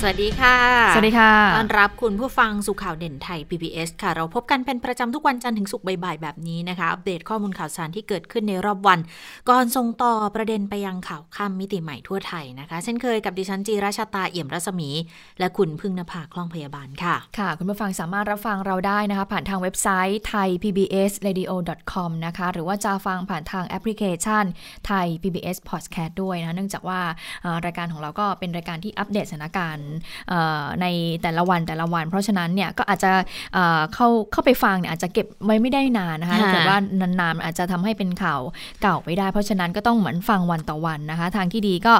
สวัสดีค่ะ สวัสดีค่ะ ต้อนรับคุณผู้ฟังสู่ข่าวเด่นไทย PBS ค่ะ เราพบกันเป็นประจำทุกวันจันทร์ถึงศุกร์บ่ายๆ แบบนี้นะคะ อัปเดตข้อมูลข่าวสารที่เกิดขึ้นในรอบวัน ก่อนส่งต่อประเด็นไปยังข่าวค่ำมิติใหม่ทั่วไทยนะคะ เช่นเคยกับดิฉันจีราชาตาเอี่ยมรัศมี และคุณพึ่งนภาคล่องพยาบาลค่ะ ค่ะ คุณผู้ฟังสามารถรับฟังเราได้นะคะ ผ่านทางเว็บไซต์ thai pbs radio com นะคะ หรือว่าจะฟังผ่านทางแอปพลิเคชัน Thai PBS Podcast ด้วยนะ เนื่องจากว่ารายการของเราก็เป็นรายการที่อัปเดตสถานการณ์ในแต่ละวันแต่ละวัน เพราะฉะนั้นเนี่ยก็อาจจะเข้าเข้าไปฟังเนี่ยอาจจะเก็บไว้ไม่ได้นานนะคะถ้าเกิดว่านานๆอาจจะทำให้เป็นข่าวเก่าไปได้ เพราะฉะนั้นก็ต้องเหมือนฟังวันต่อวันนะคะ ทางที่ดีก็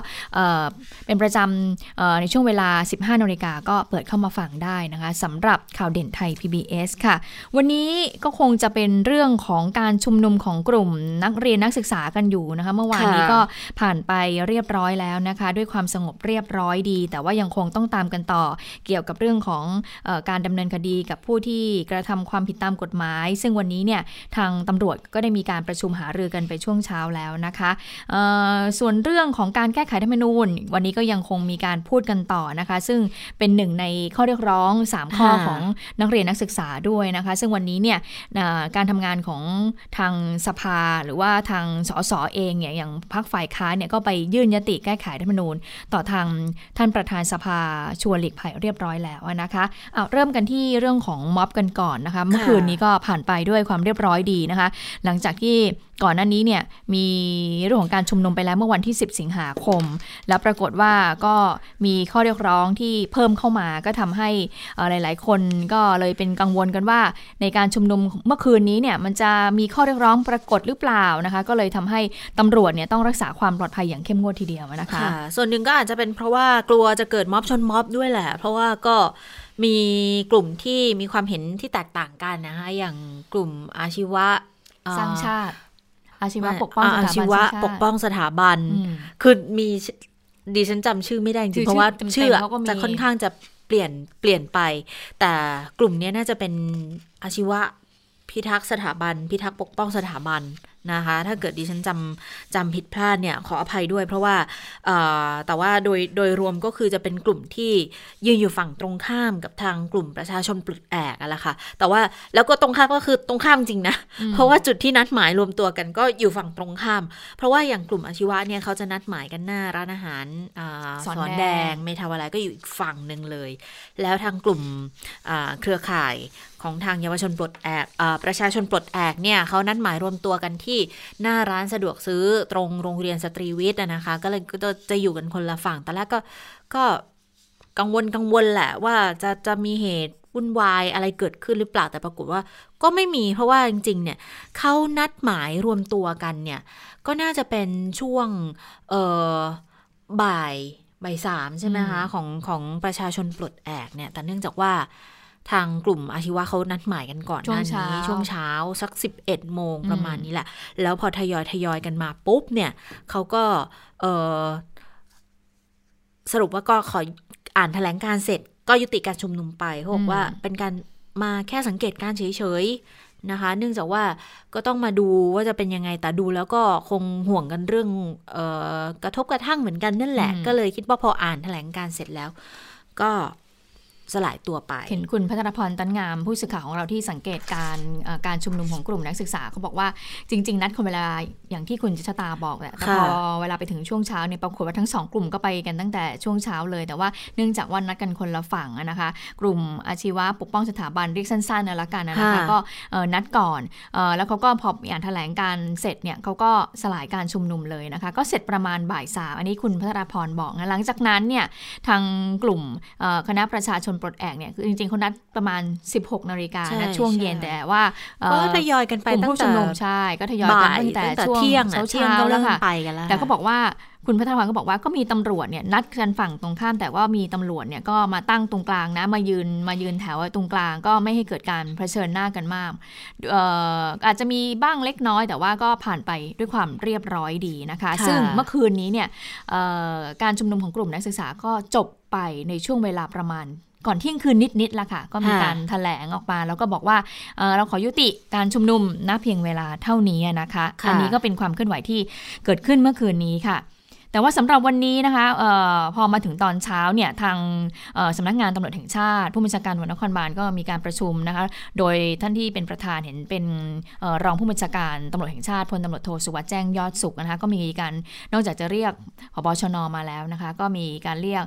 เป็นประจำในช่วงเวลา 15นาฬิกาก็เปิดเข้ามาฟังได้นะคะสำหรับข่าวเด่นไทย PBS ค่ะ วันนี้ก็คงจะเป็นเรื่องของการชุมนุมของกลุ่มนักเรียนนักศึกษากันอยู่นะคะ เมื่อวานนี้ก็ผ่านไปเรียบร้อยแล้วนะคะ ด้วยความสงบเรียบร้อยดี แต่ว่ายังคงต้องตามกันต่อ เกี่ยวกับเรื่องของอการดำเนินคดีกับผู้ที่กระทำความผิดตามกฎหมาย ซึ่งวันนี้เนี่ยทางตำรวจก็ได้มีการประชุมหารือกันไปช่วงเช้าแล้วนะคะส่วนเรื่องของการแก้ไขรัฐธรรมนูญ วันนี้ก็ยังคงมีการพูดกันต่อนะคะ ซึ่งเป็นหนึ่งในข้อเรียกร้อง 3 ข้อของนักเรียนนักศึกษาด้วยนะคะ ซึ่งวันนี้เนี่ยการทำงานของทางสภาหรือว่าทางสสเองเนี่ยอย่างพรรคฝ่ายค้านเนี่ยก็ไปยื่นยติแก้ไขรัฐธรรมนูญ ต่อทางท่านประธานสภาชวนหลีกภัยเรียบร้อยแล้วนะคะเอาเริ่มกันที่เรื่องของม็อบกันก่อนนะคะ เมื่อคืนนี้ก็ผ่านไปด้วยความเรียบร้อยดีนะคะ หลังจากที่ก่อนหน้านี้เนี่ยมีเรื่องของการชุมนุมไปแล้วเมื่อวันที่ 10 สิงหาคม แล้วปรากฏว่าก็มีข้อเรียกร้องที่เพิ่มเข้ามาก็ทำให้หลาย ๆ คนก็เลยเป็นกังวลกันว่า ในการชุมนุมเมื่อคืนนี้เนี่ยมันจะมีข้อเรียกร้องปรากฏหรือเปล่านะคะ ก็เลยทำให้ตำรวจเนี่ยต้องรักษาความปลอดภัยอย่างเข้มงวดทีเดียวนะคะะส่วนหนึ่งก็อาจจะเป็นเพราะว่ากลัวจะเกิดม็อบชนม็อบด้วยแหละ เพราะว่าก็มีกลุ่มที่มีความเห็นที่แตกต่างกันนะคะอย่างกลุ่มอาชีวะสร้างชาติ อาชีวะปกป้องสถาบันอาชีวะปกป้องสถาบัน คือมีดิฉันจำชื่อไม่ได้จริงเพราะว่าชื่อจะค่อนข้างจะเปลี่ยนเปลี่ยนไป แต่กลุ่มนี้น่าจะเป็นอาชีวะพิทักษ์สถาบัน พิทักษ์ปกป้องสถาบัน นะคะ ถ้าเกิดดิฉันจำจำผิดพลาดเนี่ยขออภัยด้วย เพราะว่าแต่ว่าโดยโดยรวมก็คือจะเป็นกลุ่มที่ยืนอยู่ฝั่งตรงข้ามกับทางกลุ่มประชาชนปลุกแอกอะละค่ะ แต่ว่าแล้วก็ตรงข้ามก็คือตรงข้ามจริงนะ เพราะว่าจุดที่นัดหมายรวมตัวกันก็อยู่ฝั่งตรงข้าม เพราะว่าอย่างกลุ่มอาชีวะเนี่ยเขาจะนัดหมายกันหน้าร้านอาหารสอนแดงเมทาวอะไรก็อยู่อีกฝั่งหนึ่งเลย แล้วทางกลุ่มเครือข่ายของทางเยาวชนปลดแอกประชาชนปลดแอกเนี่ยเขานัดหมายรวมตัวกันที่หน้าร้านสะดวกซื้อตรงโรงเรียนสตรีวิทย์นะคะ ก็เลยก็จะอยู่กันคนละฝั่งแต่แรกก็ก็กังวลกังวลแหละว่าจะจะมีเหตุวุ่นวายอะไรเกิดขึ้นหรือเปล่าแต่ปรากฏว่าก็ไม่มีเพราะว่าจริงๆเนี่ยเขานัดหมายรวมตัวกันเนี่ยก็น่าจะเป็นช่วงเออบ่ายบ่ายสามใช่ไหมคะของของประชาชนปลดแอกเนี่ยแต่เนื่องจากว่า ทางกลุ่มอาชีวะเขานัดหมายกันก่อนหน้านี้ช่วงเช้าสักสิบเอ็ดโมงประมาณนี้แหละ แล้วพอทยอยทยอยกันมาปุ๊บเนี่ยเขาก็เออสรุปว่าก็ขออ่านแถลงการเสร็จก็ยุติการชุมนุมไปเขาบอกว่าเป็นการมาแค่สังเกตการเฉยๆนะคะ เนื่องจากว่าก็ต้องมาดูว่าจะเป็นยังไงแต่ดูแล้วก็คงห่วงกันเรื่องออกระทบกระทั่งเหมือนกันนั่นแหละ ก็เลยคิดว่าพออ่านแถลงการเสร็จแล้ว ก็ สลายตัวไป เห็นคุณพัฒนพรตันงาม ผู้สื่อข่าวของเราที่สังเกตการการชุมนุมของกลุ่มนักศึกษาเขาบอกว่าจริง ๆ นัดคนเวลาอย่างที่คุณชะตาบอกแหละแต่พอเวลาไปถึงช่วงเช้าเนี่ยปรากฏว่าทั้งสองกลุ่มก็ไปกันตั้งแต่ช่วงเช้าเลย แต่ว่าเนื่องจากว่านัดกันคนละฝั่งนะคะ กลุ่มอาชีวะปกป้องสถาบันเรียกสั้นๆนะละกันนะคะก็นัดก่อนแล้วเขาก็พออ่านแถลงการเสร็จเนี่ยเขาก็สลายการชุมนุมเลยนะคะก็เสร็จประมาณบ่ายสามอันนี้คุณพัฒนพรบอกนะหลังจากนั้นเนี่ยทางกลุ่มคณะประชาชนปลดแอกเนี่ยคือจริงๆเขานัดประมาณ 16นาฬิกานะช่วงเย็นแต่ว่าก็ทยอยกันไปตั้งแต่ใช่ ก็ทยอยกันตั้งแต่ช่วงเที่ยงเช้าเที่ยงก็เริ่มไปกันแล้วแต่ก็บอกว่าคุณพัฒนวันก็บอกว่าก็มีตำรวจเนี่ยนัดกันฝั่งตรงข้าม แต่ว่ามีตำรวจเนี่ยก็มาตั้งตรงกลางนะมายืนมายืนแถวตรงกลางก็ไม่ให้เกิดการเผชิญหน้ากันมากอาจจะมีบ้างเล็กน้อย แต่ว่าก็ผ่านไปด้วยความเรียบร้อยดีนะคะ ซึ่งเมื่อคืนนี้เนี่ยการชุมนุมของกลุ่มนักศึกษาก็จบไปในช่วงเวลาประมาณ ก่อนเที่ยงคืนนิดๆละค่ะ ก็มีการถแถลงออกมาแล้วก็บอกว่าเราขอยุติการชุมนุมณเพียงเวลาเท่านี้นะคะอันนี้ก็เป็นความเคลื่อนไหวที่เกิดขึ้นเมื่อคืนนี้ค่ะแต่ว่าสำหรับวันนี้นะคะออพอมาถึงตอนเช้าเนี่ยทางสำนักงานตำรวจแห่งชาติ ผู้บัญชาการตำรวจนครบาลก็มีการประชุมนะคะโดยท่านที่เป็นประธานเห็นเป็นออรองผู้บัญชาการตำรวจแห่งชาติพลตำรวจโทสุวัสด์แจ้งยอดสุขนะคะก็มีการนอกจากจะเรียกพบชนมาแล้วนะคะก็มีการเรียก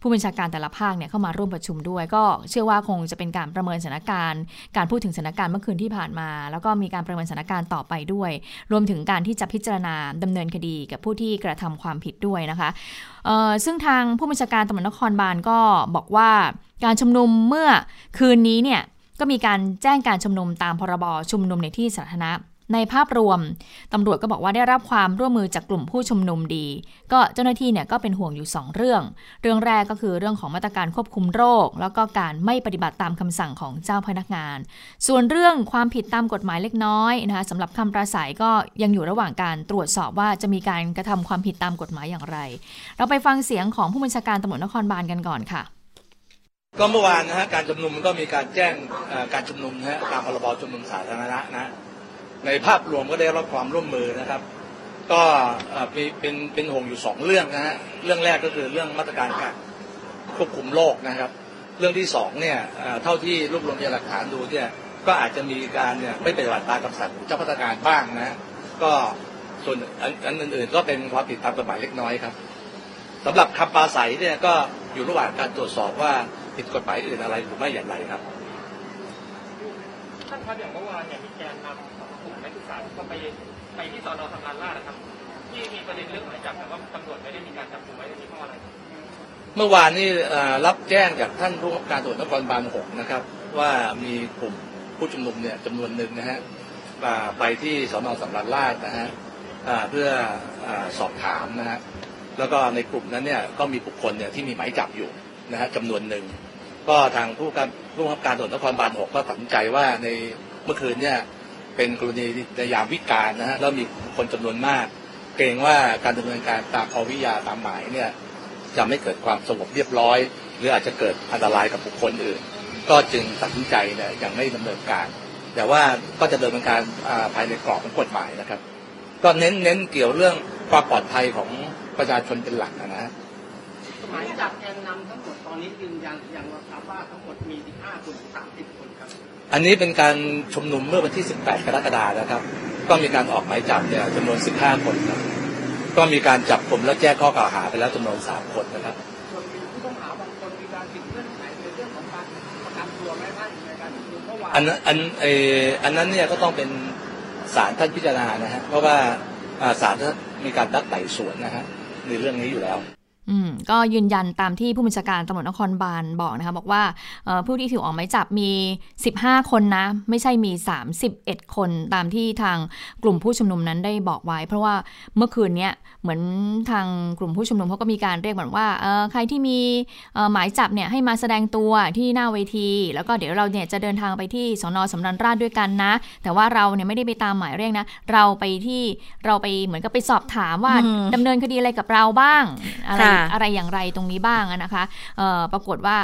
ผู้บัญชาการแต่ละภาคเนี่ยเข้ามาร่วมประชุมด้วย ก็เชื่อว่าคงจะเป็นการประเมินสถานการณ์ การพูดถึงสถานการณ์เมื่อคืนที่ผ่านมา แล้วก็มีการประเมินสถานการณ์ต่อไปด้วย รวมถึงการที่จะพิจารณาดำเนินคดีกับผู้ที่กระทำความผิดด้วยนะคะซึ่งทางผู้บัญชาการตำรวจนครบาลก็บอกว่าการชุมนุมเมื่อคืนนี้เนี่ยก็มีการแจ้งการชุมนุมตามพรบชุมนุมในที่สาธารณะ ในภาพรวมตำรวจก็บอกว่าได้รับความร่วมมือจากกลุ่มผู้ชุมนุมดี ก็เจ้าหน้าที่เนี่ยก็เป็นห่วงอยู่ 2 เรื่อง เรื่องแรกก็คือเรื่องของมาตรการควบคุมโรค แล้วก็การไม่ปฏิบัติตามคำสั่งของเจ้าพนักงาน ส่วนเรื่องความผิดตามกฎหมายเล็กน้อยนะคะสำหรับคำประสัยก็ยังอยู่ระหว่างการตรวจสอบว่าจะมีการกระทำความผิดตามกฎหมายอย่างไร เราไปฟังเสียงของผู้บัญชาการตำรวจนครบาลกันก่อนค่ะก็เมื่อวานนะฮะการชุมนุมก็มีการแจ้งการชุมนุมนะฮะตามพรบชุมนุมสาธารณะนะ ในภาพรวมก็ได้รับความร่วมมือนะครับ ก็เป็นเป็นห่วงอยู่สองเรื่องนะฮะเรื่องแรกก็คือเรื่องมาตรการการควบคุมโรคนะครับ เรื่องที่สองเนี่ยเท่าที่รวบรวมพยานหลักฐานดูเนี่ยก็อาจจะมีการเนี่ยไม่ปฏิบัติตามคำสั่งเจ้าพนักงานบ้างนะก็ส่วนอันอื่นๆ ก็เป็นความผิดตามกฎหมายเล็กน้อยครับสำหรับคำปาศัยเนี่ยก็อยู่ระหว่างการตรวจสอบว่าผิดกฎหมายอื่นอะไรหรือไม่อย่างไรครับท่านครับอย่างเมื่อวานเนี่ย ก็ไปไปที่สอนอทำงานล่านะครับ ที่มีประเด็นเรื่องหมายจับแต่ว่าตำรวจไม่ได้มีการจับกลุ่มไว้ในที่พราะอะไรเมื่อวานนี้รับแจ้งจากท่านผู้กการตรวจนครบาลหกนะครับ ว่ามีกลุ่มผู้ชุมนุมเนี่ยจำนวนหนึ่งนะฮะไปที่สอนอสำราญราชนะฮะเพื่อสอบถามนะฮะแล้วก็ในกลุ่มนั้นเนี่ยก็มีบุคคลเนี่ยที่มีหมายจับอยู่นะฮะจำนวนหนึ่งก็ทางผู้การผู้กการตรวจนครบาลหกก็ตัดสินใจว่าในเมื่อคืนเนี่ย เป็นกรณีในยามวิกาลนะฮะแล้วมีคนจำนวนมาก เกรงว่าการดำเนินการตามภวิยาตามหมายเนี่ยจะไม่เกิดความสงบเรียบร้อย หรืออาจจะเกิดอันตรายกับบุคคลอื่น ก็จึงตัดสินใจเนี่ยยังไม่ดำเนินการ แต่ว่าก็จะดำเนินการภายในกรอบของกฎหมายนะครับ ก็เน้นเน้นเกี่ยวเรื่องความปลอดภัยของประชาชนเป็นหลักนะฮะหมายจับแกนนำทั้งหมดตอนนี้ยืนยันย่งราว่าทั้งหมดมี15คน30คนครับ อันนี้เป็นการชุมนุมเมื่อวันที่ 18 กรกฎาคมนะครับ ก็มีการออกหมายจับเนี่ยจำนวน 15 คนครับก็มีการจับกลุ่มและแจ้งข้อกล่าวหาไปแล้วจำนวน 3 คนนะครับส่วนผู้ต้องหาบางคนมีการติดเงื่อนไขในเรื่องของการประกันตัวแม่ท่านในการชุมนุมเมื่อวานอันอันเออันนั้นเนี่ยก็ต้องเป็นศาลท่านพิจารณานะฮะเพราะว่าศาลท่านมีการดักไต่สวนนะฮะในเรื่องนี้อยู่แล้ว อืมก็ยืนยันตามที่ผู้บัญชาการตำรวจนครบาลบอกนะคะ บอกว่าผู้ที่ถูกออกหมายจับมี 15 คนนะ ไม่ใช่มี 31 คนตามที่ทางกลุ่มผู้ชุมนุมนั้นได้บอกไว้ เพราะว่าเมื่อคืนนี้เหมือนทางกลุ่มผู้ชุมนุมเขาก็มีการเรียกเหมือนว่าใครที่มีหมายจับเนี่ยให้มาแสดงตัวที่หน้าเวที แล้วก็เดี๋ยวเราเนี่ยจะเดินทางไปที่สนสำนันราชด้วยกันนะ แต่ว่าเราเนี่ยไม่ได้ไปตามหมายเรียกนะ เราไปที่เราไปเหมือนกับไปสอบถามว่าดำเนินคดีอะไรกับเราบ้างอะไรอะไรอย่างไรตรงนี้บ้างนะคะปรากฏว่า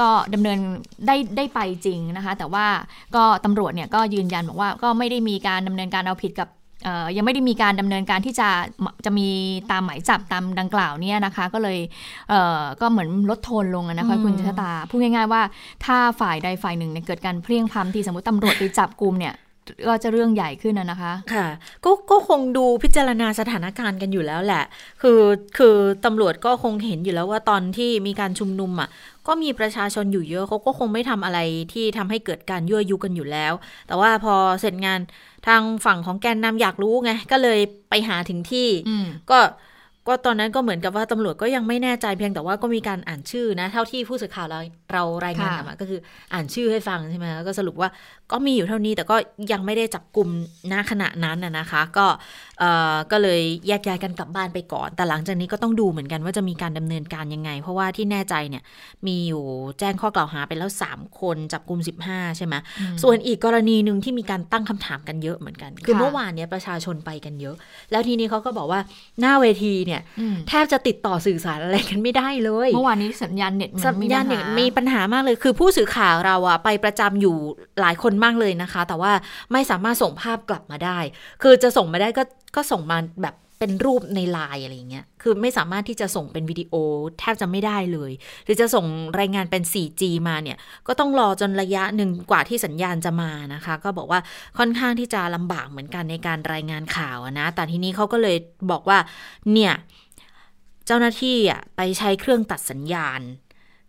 ก็ดำเนินได้ได้ไปจริงนะคะ แต่ว่าก็ตำรวจเนี่ยก็ยืนยันบอกว่าก็ไม่ได้มีการดำเนินการเอาผิดกับยังไม่ได้มีการดำเนินการที่จะจะมีตามหมายจับตามดังกล่าวเนี่ยนะคะ ก็เลยเก็เหมือนลดโทนลงนะคะคุณชะตาพูดง่ายๆว่าถ้าฝ่ายใดฝ่ายหนึ่งเนี่ยเกิดการเพลียงพล้ำที่สมมติตำรวจไปจับกลุ่มเนี่ย ก็จะเรื่องใหญ่ขึ้นนะคะ ค่ะ ก็ก็คงดูพิจารณาสถานการณ์กันอยู่แล้วแหละ คือคือตำรวจก็คงเห็นอยู่แล้วว่าตอนที่มีการชุมนุมอะ ก็มีประชาชนอยู่เยอะเขาก็คงไม่ทำอะไรที่ทำให้เกิดการยั่วยุกันอยู่แล้ว แต่ว่าพอเสร็จงานทางฝั่งของแกนนำอยากรู้ไง ก็เลยไปหาถึงที่ก็ก็ตอนนั้นก็เหมือนกับว่าตำรวจก็ยังไม่แน่ใจเพียงแต่ว่าก็มีการอ่านชื่อนะ เท่าที่ผู้สื่อข่าวเราเรารายงานมาก็คืออ่านชื่อให้ฟังใช่ไหมก็สรุปว่า ก็มีอยู่เท่านี้แต่ก็ยังไม่ได้จับกลุ่มณขณะนั้นนะคะ ก็ก็เลยแยกย้ายกันกลับบ้านไปก่อน แต่หลังจากนี้ก็ต้องดูเหมือนกันว่าจะมีการดำเนินการยังไง เพราะว่าที่แน่ใจเนี่ยมีอยู่แจ้งข้อกล่าวหาไปแล้ว 3 คนจับกลุ่ม 15 ใช่ไหมส่วนอีกกรณีหนึ่งที่มีการตั้งคำถามกันเยอะเหมือนกัน คือเมื่อวานเนี้ยประชาชนไปกันเยอะ แล้วทีนี้เขาก็บอกว่าหน้าเวทีเนี่ยแทบจะติดต่อสื่อสารอะไรกันไม่ได้เลยเมื่อวานนี้สัญญาณเน็ตสัญญาณเน็ตมีปัญหามากเลย คือผู้สื่อข่าวเราอะไปประจำอยู่หลายคนมากเลยนะคะ แต่ว่าไม่สามารถส่งภาพกลับมาได้ คือจะส่งมาได้ก็ก็ส่งมาแบบเป็นรูปในไลน์อะไรเงี้ย คือไม่สามารถที่จะส่งเป็นวิดีโอแทบจะไม่ได้เลย หรือจะส่งรายงานเป็น 4G มาเนี่ย ก็ต้องรอจนระยะหนึ่งกว่าที่สัญญาณจะมานะคะ ก็บอกว่าค่อนข้างที่จะลำบากเหมือนกันในการรายงานข่าวนะ แต่ทีนี้เขาก็เลยบอกว่า เนี่ย เจ้าหน้าที่อะไปใช้เครื่องตัดสัญญาณ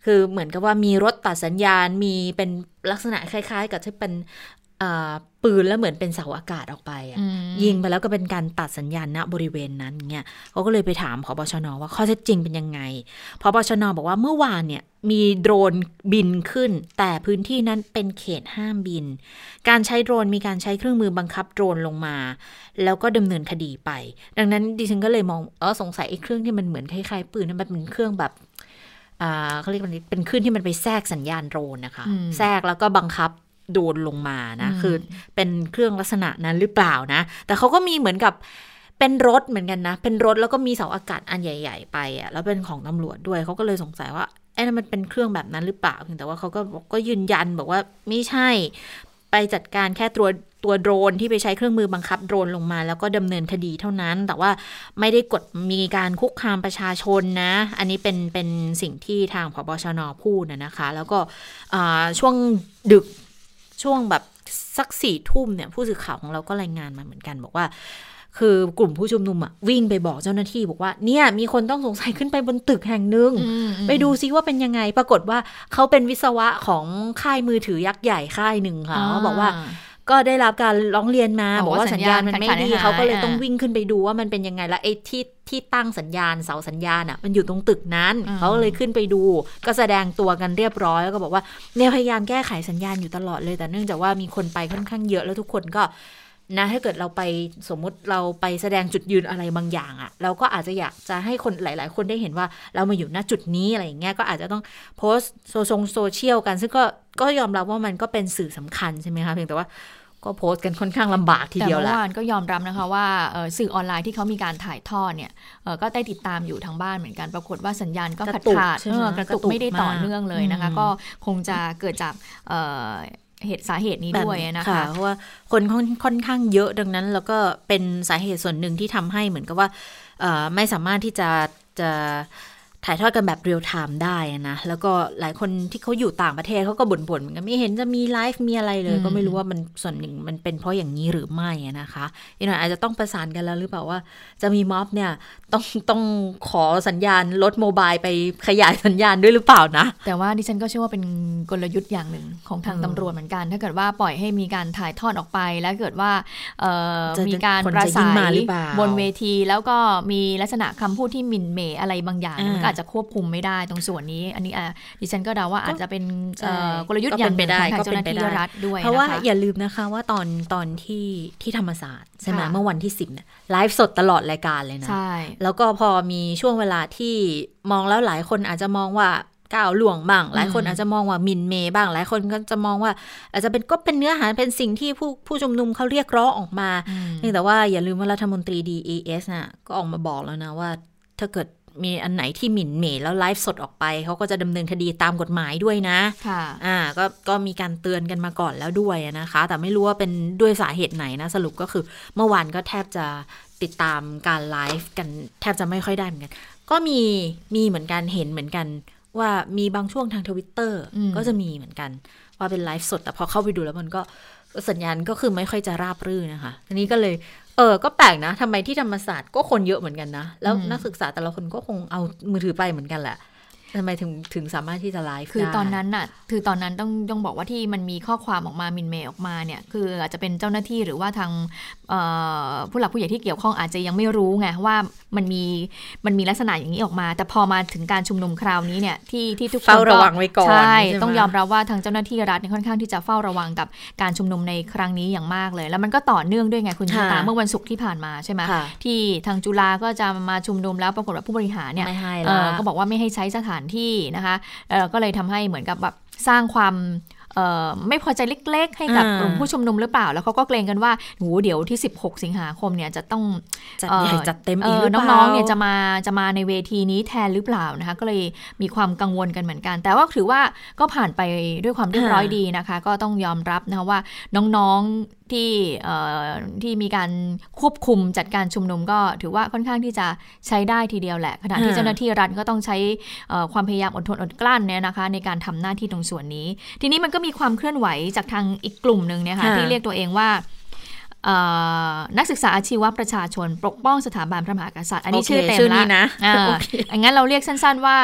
คือเหมือนกับว่ามีรถตัดสัญญาณมีเป็นลักษณะคล้าย ๆ กับที่เป็นปืนแล้วเหมือนเป็นเสาอากาศออกไปอะยิงไปแล้วก็เป็นการตัดสัญญาณณบริเวณนั้นเงี้ยเขาก็เลยไปถามพบชนว่าข้อเท็จจริงเป็นยังไงพบชนบอกว่าเมื่อวานเนี่ยมีโดรนบินขึ้น แต่พื้นที่นั้นเป็นเขตห้ามบิน การใช้โดรนมีการใช้เครื่องมือบังคับโดรนลงมา แล้วก็ดำเนินคดีไป ดังนั้นดิฉันก็เลยมองเออสงสัยไอ้เครื่องที่มันเหมือนคล้ายๆปืนนั้นมันเป็นเครื่องแบบ เขาเรียกว่าเป็นคลื่นที่มันไปแทรกสัญญาณโดรนนะคะ แทรกแล้วก็บังคับโดนลงมานะ คือเป็นเครื่องลักษณะนั้นหรือเปล่านะ แต่เขาก็มีเหมือนกับเป็นรถเหมือนกันนะ เป็นรถแล้วก็มีเสาอากาศอันใหญ่ ๆ ไปอะแล้วเป็นของตำรวจด้วยเขาก็เลยสงสัยว่าไอ้นั่นมันเป็นเครื่องแบบนั้นหรือเปล่าเพียงแต่ว่าเขาก็ก็ยืนยันบอกว่าไม่ใช่ ไปจัดการแค่ตัวตัวโดรนที่ไปใช้เครื่องมือบังคับโดรนลงมา แล้วก็ดำเนินคดีเท่านั้น แต่ว่าไม่ได้กดมีการคุกคามประชาชนนะ อันนี้เป็นเป็นสิ่งที่ทางพบชนพูดนะคะ แล้วก็ช่วงดึกช่วงแบบสักสี่ทุ่มเนี่ยผู้สื่อข่าวของเราก็รายงานมาเหมือนกันบอกว่า คือกลุ่มผู้ชุมนุมอะวิ่งไปบอกเจ้าหน้าที่บอกว่าเนี่ยมีคนต้องสงสัยขึ้นไปบนตึกแห่งหนึ่งไปดูซิว่าเป็นยังไง ปรากฏว่าเขาเป็นวิศวะของค่ายมือถือยักษ์ใหญ่ค่ายหนึ่งค่ะเขาบอกว่าก็ได้รับการร้องเรียนมา บอกว่าสัญญาณมันไม่ดีเขาก็เลยต้องวิ่งขึ้นไปดูว่ามันเป็นยังไงแล้วไอ้ที่ที่ตั้งสัญญาณเสาสัญญาณอะมันอยู่ตรงตึกนั้นเขาเลยขึ้นไปดู ก็แสดงตัวกันเรียบร้อยแล้วก็บอกว่าเนี่ยพยายามแก้ไขสัญญาณอยู่ตลอดเลย แต่เนื่องจากว่ามีคนไปค่อนข้างเยอะแล้วทุกคนก็ นะถ้าเกิดเราไปสมมุติเราไปแสดงจุดยืนอะไรบางอย่างอะ่ะ เราก็อาจจะอยากจะให้คนหลาย ๆ คนได้เห็นว่าเรามาอยู่ณจุดนี้อะไรอย่างเงี้ยก็อาจจะต้องโพสโซซงโซเชียลกัน ซึ่งก็ก็ยอมรับว่ามันก็เป็นสื่อสำคัญใช่ไหมคะเพียงแต่ว่าก็โพสต์กันค่อนข้างลำบากทีเดียวแหละแต่เมื่อวานก็ยอมรับนะคะว่าสื่อออนไลน์ที่เขามีการถ่ายทอดเนี่ยก็ได้ติดตามอยู่ทางบ้านเหมือนกันปรากฏว่าสัญญาณก็ขาดขาดกระตุกไม่ได้ต่อเนื่องเลยนะคะ ก็คงจะเกิดจาก เหตุสาเหตุนี้ด้วยนะคะเพราะว่าคนค่อนข้างเยอะดังนั้น แล้วก็เป็นสาเหตุส่วนหนึ่งที่ทำให้เหมือนกับว่าไม่สามารถที่จะจะ ถ่ายทอดกันแบบเรียลไทม์ได้นะ แล้วก็หลายคนที่เขาอยู่ต่างประเทศเขาก็บ่นๆเหมือนกันไม่เห็นจะมีไลฟ์มีอะไรเลย ก็ไม่รู้ว่ามันส่วนหนึ่งมันเป็นเพราะอย่างนี้หรือไม่นะคะอีกหน่อยอาจจะต้องประสานกันแล้วหรือเปล่าว่า จะมีม็อบเนี่ยต้องต้องขอสัญญาณรถโมบายไปขยายสัญญาณด้วยหรือเปล่านะ แต่ว่าดิฉันก็เชื่อว่าเป็นกลยุทธ์อย่างหนึ่งของทางตำรวจเหมือนกัน ถ้าเกิดว่าปล่อยให้มีการถ่ายทอดออกไป แล้วเกิดว่ามีการประสายบนเวที แล้วก็มีลักษณะคำพูดที่มินเมอะไรบางอย่างมันก็อาจจะควบคุมไม่ได้ตรงส่วนนี้ อันนี้ดิฉันก็เดาว่าอาจจะเป็นกลยุทธ์อย่างหนึ่งของทางเจ้าหน้าที่รัฐด้วยเพราะว่าอย่าลืมนะคะว่าตอนตอนที่ที่ธรรมศาสตร์ใช่ไหมเมื่อวันที่สิบเนี่ยไลฟ์สดตลอดรายการเลยนะใช่แล้วก็พอมีช่วงเวลาที่มองแล้วหลายคนอาจจะมองว่าก้าวล่วงบ้าง หลายคนอาจจะมองว่ามินเมย์บ้าง หลายคนก็จะมองว่า อาจจะเป็นก็เป็นเนื้อหาเป็นสิ่งที่ผู้ผู้ชุมนุมเขาเรียกร้องออกมาแต่ว่าอย่าลืมว่ารัฐมนตรี DES น่ะก็ออกมาบอกแล้วนะว่า ถ้าเกิด มีอันไหนที่หมิ่นเหม่แล้วไลฟ์สดออกไป เขาก็จะดำเนินคดีตามกฎหมายด้วยนะ ค่ะ อ่า ก็ก็มีการเตือนกันมาก่อนแล้วด้วยนะคะ แต่ไม่รู้ว่าเป็นด้วยสาเหตุไหนนะ สรุปก็คือเมื่อวานก็แทบจะติดตามการไลฟ์กันแทบจะไม่ค่อยได้เหมือนกัน ก็มีมีเหมือนกันเห็นเหมือนกัน ว่ามีบางช่วงทางทวิตเตอร์ก็จะมีเหมือนกัน ว่าเป็นไลฟ์สด แต่พอเข้าไปดูแล้วมันก็สัญญาณก็คือไม่ค่อยจะราบรื่นนะคะทีนี้ก็เลย เออ ก็แปลกนะทำไมที่ธรรมศาสตร์ก็คนเยอะเหมือนกันนะ แล้วนักศึกษาแต่ละคนก็คงเอามือถือไปเหมือนกันแหละทำไมถึงถึงสามารถที่จะไลฟ์คือตอนนั้นน่ะ คือตอนนั้นต้องต้องบอกว่าที่มันมีข้อความออกมามินเมย์ออกมาเนี่ย คืออาจจะเป็นเจ้าหน้าที่หรือว่าทาง ผู้หลักผู้ใหญ่ที่เกี่ยวข้องอาจจะยังไม่รู้ไงว่ามันมีมันมีลักษณะอย่างนี้ออกมา แต่พอมาถึงการชุมนุมคราวนี้เนี่ยที่ที่ทุกคนเฝ้าระวังไว้ก่อนใช่ต้องยอมรับว่าทางเจ้าหน้าที่รัฐค่อนข้างที่จะเฝ้าระวังกับการชุมนุมในครั้งนี้อย่างมากเลย แล้วมันก็ต่อเนื่องด้วยไงคุณชิตาเมื่อวันศุกร์ที่ผ่านมาใช่ไหมที่ทางจุฬาก็จะมาชุมนุมแล้วปรากฏว่าผู้บริหารเนี่ยก็บอกว่าไม่ให้ใช้สถานที่นะคะก็เลยทำให้เหมือนกับแบบสร้างความ ไม่พอใจเล็ก ๆ ให้กับกลุ่มผู้ชุมนุมหรือเปล่า แล้วเขาก็เกรงกันว่าโหเดี๋ยวที่ 16 สิงหาคมเนี่ยจะต้องจัดใหญ่จัดเต็มอีกหรือเปล่าน้องๆเนี่ยจะมาจะมาในเวทีนี้แทนหรือเปล่านะคะก็เลยมีความกังวลกันเหมือนกัน แต่ว่าถือว่าก็ผ่านไปด้วยความเรียบร้อยดีนะคะ ก็ต้องยอมรับนะคะว่าน้องที่ที่มีการควบคุมจัดการชุมนุมก็ถือว่าค่อนข้างที่จะใช้ได้ทีเดียวแหละ ขณะที่เจ้าหน้าที่รัฐก็ต้องใช้ความพยายามอดทนอดกลั้นเนี่ยนะคะ ในการทำหน้าที่ตรงส่วนนี้ ทีนี้มันก็มีความเคลื่อนไหวจากทางอีกกลุ่มหนึ่งเนี่ยค่ะที่เรียกตัวเองว่า นักศึกษาอาชีวะประชาชน ปกป้องสถาบันพระมหากษัตริย์ อันนี้ชื่อเต็มแล้วนะอังั้นเราเรียกสั้นๆว่า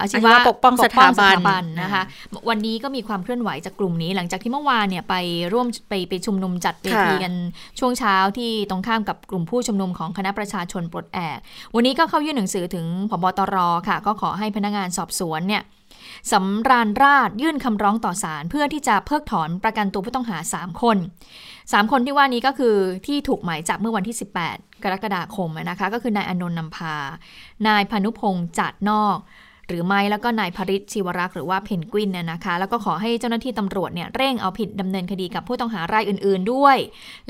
อาชีวะปกป้องสถาบันนะคะ วันนี้ก็มีความเคลื่อนไหวจากกลุ่มนี้ หลังจากที่เมื่อวานเนี่ยไปร่วมไปไปชุมนุมจัดเวทีกันช่วงเช้าที่ตรงข้ามกับกลุ่มผู้ชุมนุมของคณะประชาชนปลดแอก วันนี้ก็เข้ายื่นหนังสือถึงพบตรค่ะ ก็ขอให้พนักงานสอบสวนเนี่ย สำราญราชยื่นคำร้องต่อศาลเพื่อที่จะเพิกถอนประกันตัวผู้ต้องหา 3 คน 3 คนที่ว่านี้ก็คือที่ถูกหมายจับเมื่อวันที่ 18 กรกฎาคมนะคะก็คือนายอนนท์นำพา นายพนุพงษ์จัดนอกหรือไม่แล้วก็นายพริชชิวรักษ์หรือว่าเพนกวินเนี่ยนะคะ แล้วก็ขอให้เจ้าหน้าที่ตำรวจเนี่ยเร่งเอาผิดดำเนินคดีกับผู้ต้องหารายอื่น ๆ ด้วย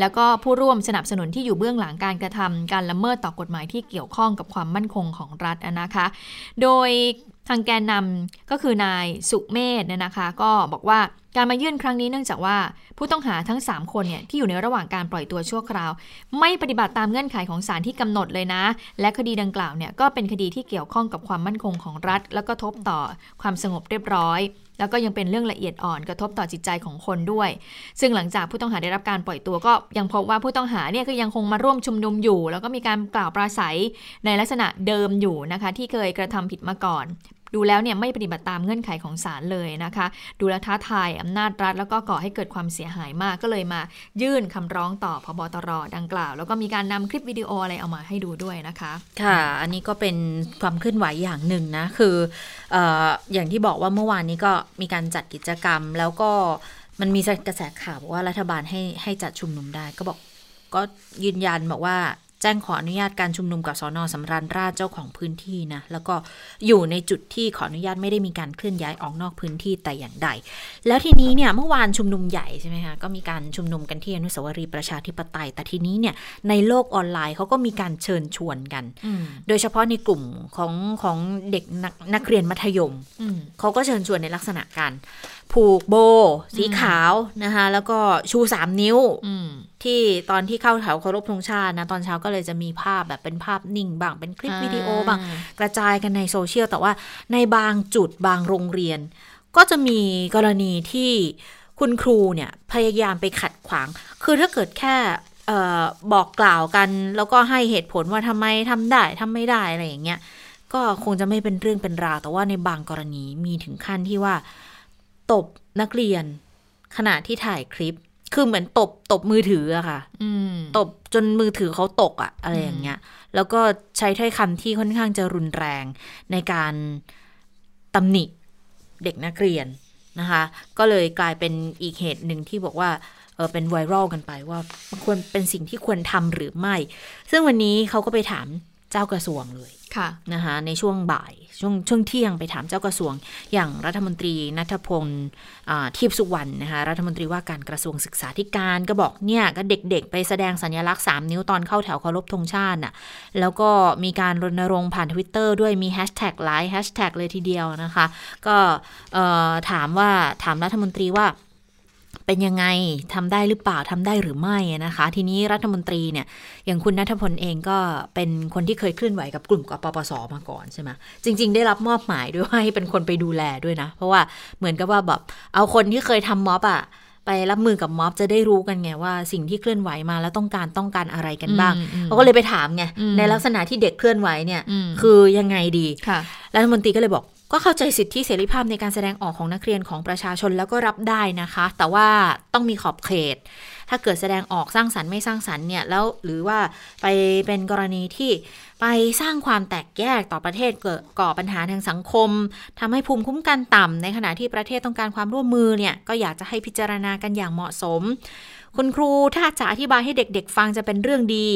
แล้วก็ผู้ร่วมสนับสนุนที่อยู่เบื้องหลังการกระทำการละเมิดต่อกฎหมายที่เกี่ยวข้องกับความมั่นคงของรัฐนะคะ โดย ทางแกนนำก็คือนายสุเมธเนี่ยนะคะ ก็บอกว่า การมายื่นครั้งนี้เนื่องจากว่าผู้ต้องหาทั้ง 3 คนเนี่ยที่อยู่ในระหว่างการปล่อยตัวชั่วคราว ไม่ปฏิบัติตามเงื่อนไขของศาลที่กำหนดเลยนะ และคดีดังกล่าวเนี่ยก็เป็นคดีที่เกี่ยวข้องกับความมั่นคงของรัฐ แล้วก็ทบต่อความสงบเรียบร้อย แล้วก็ยังเป็นเรื่องละเอียดอ่อนกระทบต่อจิตใจของคนด้วย ซึ่งหลังจากผู้ต้องหาได้รับการปล่อยตัวก็ยังพบว่าผู้ต้องหาเนี่ยก็ยังคงมาร่วมชุมนุมอยู่ แล้วก็มีการกล่าวปราศัยในลักษณะเดิมอยู่นะคะที่เคยกระทำผิดมาก่อน ดูแล้วเนี่ยไม่ปฏิบัติตามเงื่อนไขของศาลเลยนะคะ ดูแลท้าทายอำนาจรัฐ แล้วก็ก่อให้เกิดความเสียหายมากก็เลยมา ยื่นคำร้องต่อพบตรดังกล่าว แล้วก็มีการนำคลิปวิดีโออะไรเอามาให้ดูด้วยนะคะ ค่ะ อันนี้ก็เป็นความเคลื่อนไหวอย่างหนึ่งนะคือออย่างที่บอกว่าเมื่อวานนี้ก็มีการจัดกิจกรรม แล้วก็มันมีกระแสข่าวว่ารัฐบาลให้ให้จัดชุมนุมได้ก็บอกก็ยืนยันบอกว่า แจ้งขออนุญาตการชุมนุมกับสอนอสำราญราชเจ้าของพื้นที่นะ แล้วก็อยู่ในจุดที่ขออนุญาตไม่ได้มีการเคลื่อนย้ายออกนอกพื้นที่แต่อย่างใด แล้วทีนี้เนี่ยเมื่อวานชุมนุมใหญ่ใช่ไหมคะก็มีการชุมนุมกันที่อนุสาวรีย์ประชาธิปไตย แต่ทีนี้เนี่ยในโลกออนไลน์เขาก็มีการเชิญชวนกัน โดยเฉพาะในกลุ่มของของเด็กนักนักเรียนมัธยมเขาก็เชิญชวนในลักษณะการผูกโบ สีขาวนะคะแล้วก็ชูสามนิ้วที่ตอนที่เข้าแถวเคารพธงชาตินะ ตอนเช้าก็เลยจะมีภาพแบบเป็นภาพนิ่งบางเป็นคลิปวิดีโอบางกระจายกันในโซเชียล แต่ว่าในบางจุดบางโรงเรียน ก็จะมีกรณีที่คุณครูเนี่ยพยายามไปขัดขวาง คือถ้าเกิดแค่บอกกล่าวกัน แล้วก็ให้เหตุผลว่าทำไมทำได้ทำไม่ได้อะไรอย่างเงี้ยก็คงจะไม่เป็นเรื่องเป็นราวแต่ว่าในบางกรณีมีถึงขั้นที่ว่า ตบนักเรียน ขณะที่ถ่ายคลิป คือเหมือนตบตบมือถืออะค่ะตบจนมือถือเขาตกอะอะไรอย่างเงี้ย แล้วก็ใช้ถ้อยคำที่ค่อนข้างจะรุนแรงในการตำหนิเด็กนักเรียนนะคะ ก็เลยกลายเป็นอีกเหตุหนึ่งที่บอกว่าเออเป็นไวรัลกันไปว่ามันควรเป็นสิ่งที่ควรทำหรือไม่ ซึ่งวันนี้เขาก็ไปถามเจ้ากระทรวงเลย ค่ะนะคะในช่วงบ่ายช่วงช่วงเที่ยงไปถามเจ้ากระทรวง อย่างรัฐมนตรีนัทพลทิพสุวรรณนะคะรัฐมนตรีว่าการกระทรวงศึกษาธิการก็บอกเนี่ยก็เด็กๆ ไปแสดงสัญลักษณ์ 3 นิ้วตอนเข้าแถวเคารพธงชาติน่ะแล้วก็มีการรณรงค์ผ่านทวิตเตอร์ด้วยมีแฮชแท็กหลายแฮชแท็กเลยทีเดียวนะคะ ก็ถามว่าถามรัฐมนตรีว่า เป็นยังไงทำได้หรือเปล่าทำได้หรือไม่นะคะ ทีนี้รัฐมนตรีเนี่ยอย่างคุณนัทพลเองก็เป็นคนที่เคยเคลื่อนไหวกับกลุ่มกปปสมาก่อนใช่ไหมจริง ๆ ได้รับมอบหมายด้วยให้เป็นคนไปดูแลด้วยนะ เพราะว่าเหมือนกับว่าแบบเอาคนที่เคยทำม็อบอะไปรับมือกับม็อบจะได้รู้กันไงว่าสิ่งที่เคลื่อนไหวมาแล้วต้องการต้องการอะไรกันบ้างเขาก็เลยไปถามไงในลักษณะที่เด็กเคลื่อนไหวเนี่ย คือยังไงดีรัฐมนตรีก็เลยบอก ก็เข้าใจสิทธิเสรีภาพในการแสดงออกของนักเรียนของประชาชนแล้วก็รับได้นะคะ แต่ว่าต้องมีขอบเขต ถ้าเกิดแสดงออกสร้างสรรค์ไม่สร้างสรรค์เนี่ยแล้วหรือว่าไปเป็นกรณีที่ไปสร้างความแตกแยกต่อประเทศเกิดก่อปัญหาทางสังคมทำให้ภูมิคุ้มกันต่ำในขณะที่ประเทศต้องการความร่วมมือเนี่ยก็อยากจะให้พิจารณากันอย่างเหมาะสม คุณครูถ้าจะอธิบายให้เด็กๆ ฟังจะเป็นเรื่องดี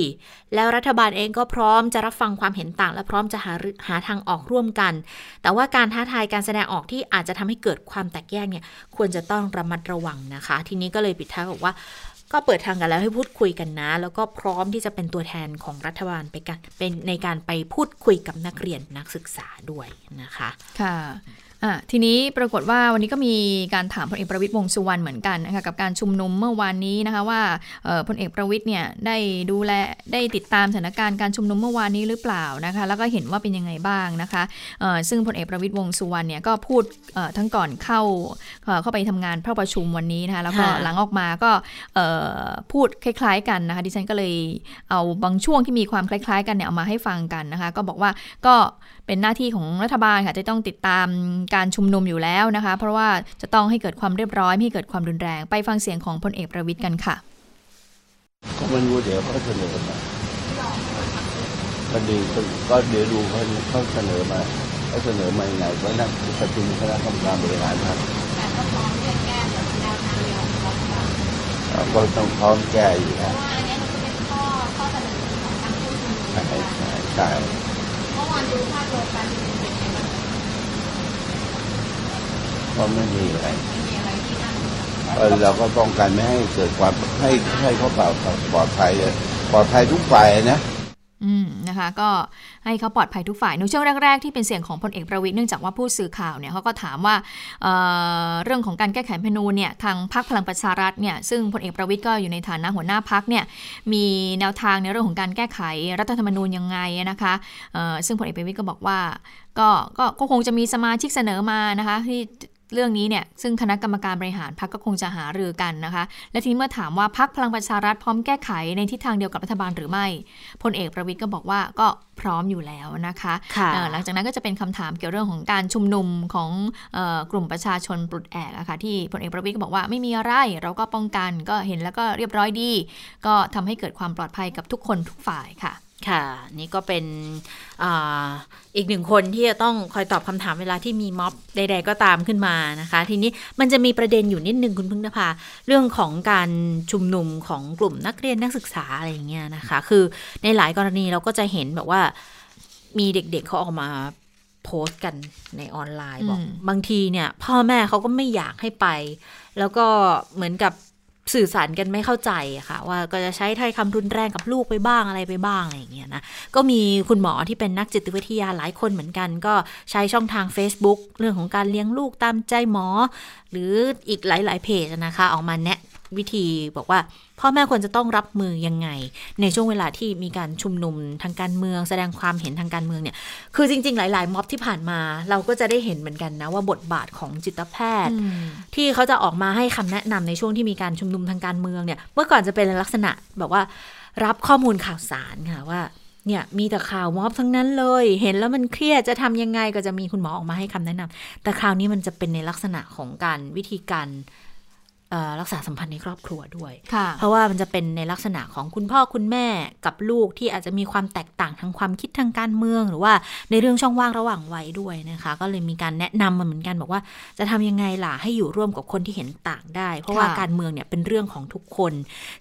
แล้วรัฐบาลเองก็พร้อมจะรับฟังความเห็นต่าง และพร้อมจะหาหาทางออกร่วมกัน แต่ว่าการท้าทายการแสดงออกที่อาจจะทำให้เกิดความแตกแยกเนี่ยควรจะต้องระมัดระวังนะคะ ทีนี้ก็เลยปิดท้ายบอกว่าก็เปิดทางกันแล้วให้พูดคุยกันนะ แล้วก็พร้อมที่จะเป็นตัวแทนของรัฐบาลไปกันเป็นในการไปพูดคุยกับนักเรียนนักศึกษาด้วยนะคะ ค่ะ อะทีนี้ปรากฏว่าวันนี้ก็มีการถามพลเอกประวิตยวงสุวรรณเหมือนกันนะคะกับการชุมนุมเมื่อวานนี้นะคะว่าพลเอกประวิตยเนี่ยได้ดูแลได้ติดตามสถานการณ์การชุมนุมเมื่อวานนี้หรือเปล่านะคะแล้วก็เห็นว่าเป็นยังไงบ้างนะคะซึ่งพลเอกประวิตยวงสุวรรณเนี่ยก็พูดทั้งก่อนเข้าเข้าไปทำงานเข้าประชุมวันนี้นะคะแล้วก็หลังออกมาก็พูดคล้ายๆกันนะคะดิฉันก็เลยเอาบางช่วงที่มีความคล้าย ๆ กันเนี่ยเอามาให้ฟังกันนะคะก็บอกว่าก็ เป็นหน้าที่ของรัฐบาลค่ะจะต้องติดตามการชุมนุมอยู่แล้วนะคะ เพราะว่าจะต้องให้เกิดความเรียบร้อยไม่ให้เกิดความรุนแรง ไปฟังเสียงของพลเอกประวิทย์กันค่ะก็ไม่รู้เดี๋ยวเขาเสนอมาก็ดีก็เดี๋ยวดูเขาเขาเสนอมาเขาเสนอมาอย่างไรก็นั่งประชุมคณะกรรมการบริหารพรรคก็ต้องพร้อมแก้อยู่แล้วใช่ใช่ใช่เมื่ อวานดูภาพรวมการชุมนุมเป็นไงบ้างก็ไม่มีอะไรเออเราก็ป้องกันไม่ให้เกิดความให้ให้เขาปลอดปลอดภัยปลอดภัยทุกฝ่ายนะอืม นะคะ ก็ให้เขาปลอดภัยทุกฝ่ายในช่วงแรก ๆ ที่เป็นเสียงของพลเอกประวิทย์เนื่องจากว่าผู้สื่อข่าวเนี่ยเขาก็ถามว่าเเรื่องของการแก้ไขพนูเนี่ยทางพรรคพลังประชารัฐเนี่ยซึ่งพลเอกประวิทย์ก็อยู่ในฐานะหัวหน้าพรรคเนี่ยมีแนวทางในเรื่องของการแก้ไขรัฐธรรมนูญยังไงนะคะซึ่งพลเอกประวิทย์ก็บอกว่าก็ก็คงจะมีสมาชิกเสนอมานะคะที่ เรื่องนี้เนี่ยซึ่งคณะกรรมการบริหารพรรคก็คงจะหารือกันนะคะ และทีนี้เมื่อถามว่าพรรคพลังประชารัฐพร้อมแก้ไขในทิศทางเดียวกับรัฐบาลหรือไม่พลเอกประวิทย์ก็บอกว่าก็พร้อมอยู่แล้วนะคะคะหลังจากนั้นก็จะเป็นคำถามเกี่ยวเรื่องของการชุมนุมของกลุ่มประชาชนปลุดแอกอะคะ่ะที่พลเอกประวิทย์ก็บอกว่าไม่มีอะไร เราก็ป้องกันก็เห็นแล้วก็เรียบร้อยดี ก็ทำให้เกิดความปลอดภัยกับทุกคนทุกฝ่ายค่ะ ค่ะ นี่ก็เป็นออีกหนึ่งคนที่จะต้องคอยตอบคำถามเวลาที่มีม็อบใด ๆ ก็ตามขึ้นมานะคะ ทีนี้มันจะมีประเด็นอยู่นิดนึงคุณพึ่งนภาเรื่องของการชุมนุมของกลุ่มนักเรียนนักศึกษาอะไรอย่างเงี้ยนะคะ คือในหลายกรณีเราก็จะเห็นแบบว่ามีเด็กๆเขาออกมาโพสต์กันในออนไลน์บอกบางทีเนี่ย พ่อแม่เขาก็ไม่อยากให้ไป แล้วก็เหมือนกับ สื่อสารกันไม่เข้าใจค่ะ ว่าก็จะใช้ถ้อยคำรุนแรงกับลูกไปบ้างอะไรไปบ้างอะไรอย่างเงี้ยนะก็มีคุณหมอที่เป็นนักจิตวิทยาหลายคนเหมือนกัน ก็ใช้ช่องทาง Facebook เรื่องของการเลี้ยงลูกตามใจหมอ หรืออีกหลาย ๆ เพจนะคะ ออกมาแนะ วิธีบอกว่า พ่อแม่ควรจะต้องรับมือยังไง ในช่วงเวลาที่มีการชุมนุมทางการเมือง แสดงความเห็นทางการเมืองเนี่ยคือจริง ๆ หลาย ๆ ม็อบที่ผ่านมา เราก็จะได้เห็นเหมือนกันนะว่าบทบาทของจิตแพทย์ ที่เขาจะออกมาให้คำแนะนำในช่วงที่มีการชุมนุมทางการเมืองเนี่ยเมื่อก่อนจะเป็นลักษณะแบบว่า รับข้อมูลข่าวสารค่ะว่าเนี่ยมีแต่ข่าวม็อบทั้งนั้นเลย เห็นแล้วมันเครียดจะทำยังไงก็จะมีคุณหมอออกมาให้คำแนะนำแต่คราวนี้มันจะเป็นในลักษณะของการวิธีการ รักษาสัมพันธ์ในครอบครัวด้วย เพราะว่ามันจะเป็นในลักษณะของคุณพ่อคุณแม่กับลูกที่อาจจะมีความแตกต่างทางความคิดทางการเมือง หรือว่าในเรื่องช่องว่างระหว่างวัยด้วยนะคะ ก็เลยมีการแนะนำมาเหมือนกันบอกว่า จะทำยังไงล่ะให้อยู่ร่วมกับคนที่เห็นต่างได้ เพราะว่าการเมืองเนี่ยเป็นเรื่องของทุกคน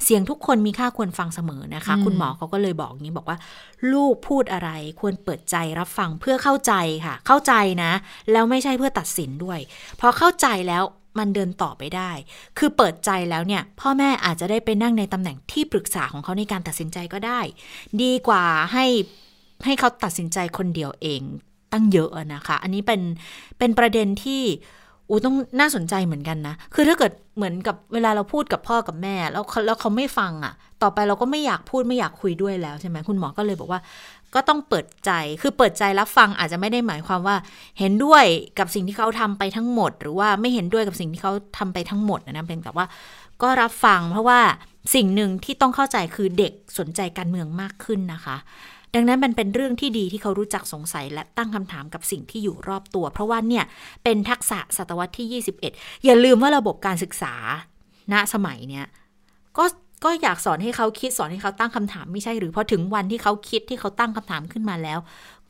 เสียงทุกคนมีค่าควรฟังเสมอนะคะ คุณหมอเขาก็เลยบอกงี้บอกว่า ลูกพูดอะไรควรเปิดใจรับฟังเพื่อเข้าใจค่ะ เข้าใจนะ แล้วไม่ใช่เพื่อตัดสินด้วยพอเข้าใจแล้ว มันเดินต่อไปได้ คือเปิดใจแล้วเนี่ย พ่อแม่อาจจะได้ไปนั่งในตำแหน่งที่ปรึกษาของเขาในการตัดสินใจก็ได้ ดีกว่าให้ให้เขาตัดสินใจคนเดียวเองตั้งเยอะนะคะ อันนี้เป็นเป็นประเด็นที่อูต้องน่าสนใจเหมือนกันนะ คือถ้าเกิดเหมือนกับเวลาเราพูดกับพ่อกับแม่ แล้วแล้วเขาไม่ฟังอะ่ะ ต่อไปเราก็ไม่อยากพูดไม่อยากคุยด้วยแล้วใช่ไหมคุณหมอก็เลยบอกว่า ก็ต้องเปิดใจ คือเปิดใจรับฟังอาจจะไม่ได้หมายความว่า เห็นด้วยกับสิ่งที่เขาทำไปทั้งหมด หรือว่าไม่เห็นด้วยกับสิ่งที่เขาทำไปทั้งหมดนะเป็นแบบว่าก็รับฟัง เพราะว่าสิ่งหนึ่งที่ต้องเข้าใจคือเด็กสนใจการเมืองมากขึ้นนะคะ ดังนั้นมันเป็นเรื่องที่ดีที่เขารู้จักสงสัยและตั้งคำถามกับสิ่งที่อยู่รอบตัว เพราะว่าเนี่ยเป็นทักษะศตวรรษที่ 21 อย่าลืมว่าระบบการศึกษาณสมัยเนี้ยก็ ก็อยากสอนให้เขาคิดสอนให้เขาตั้งคำถามไม่ใช่หรือพอถึงวันที่เขาคิดที่เขาตั้งคำถามขึ้นมาแล้ว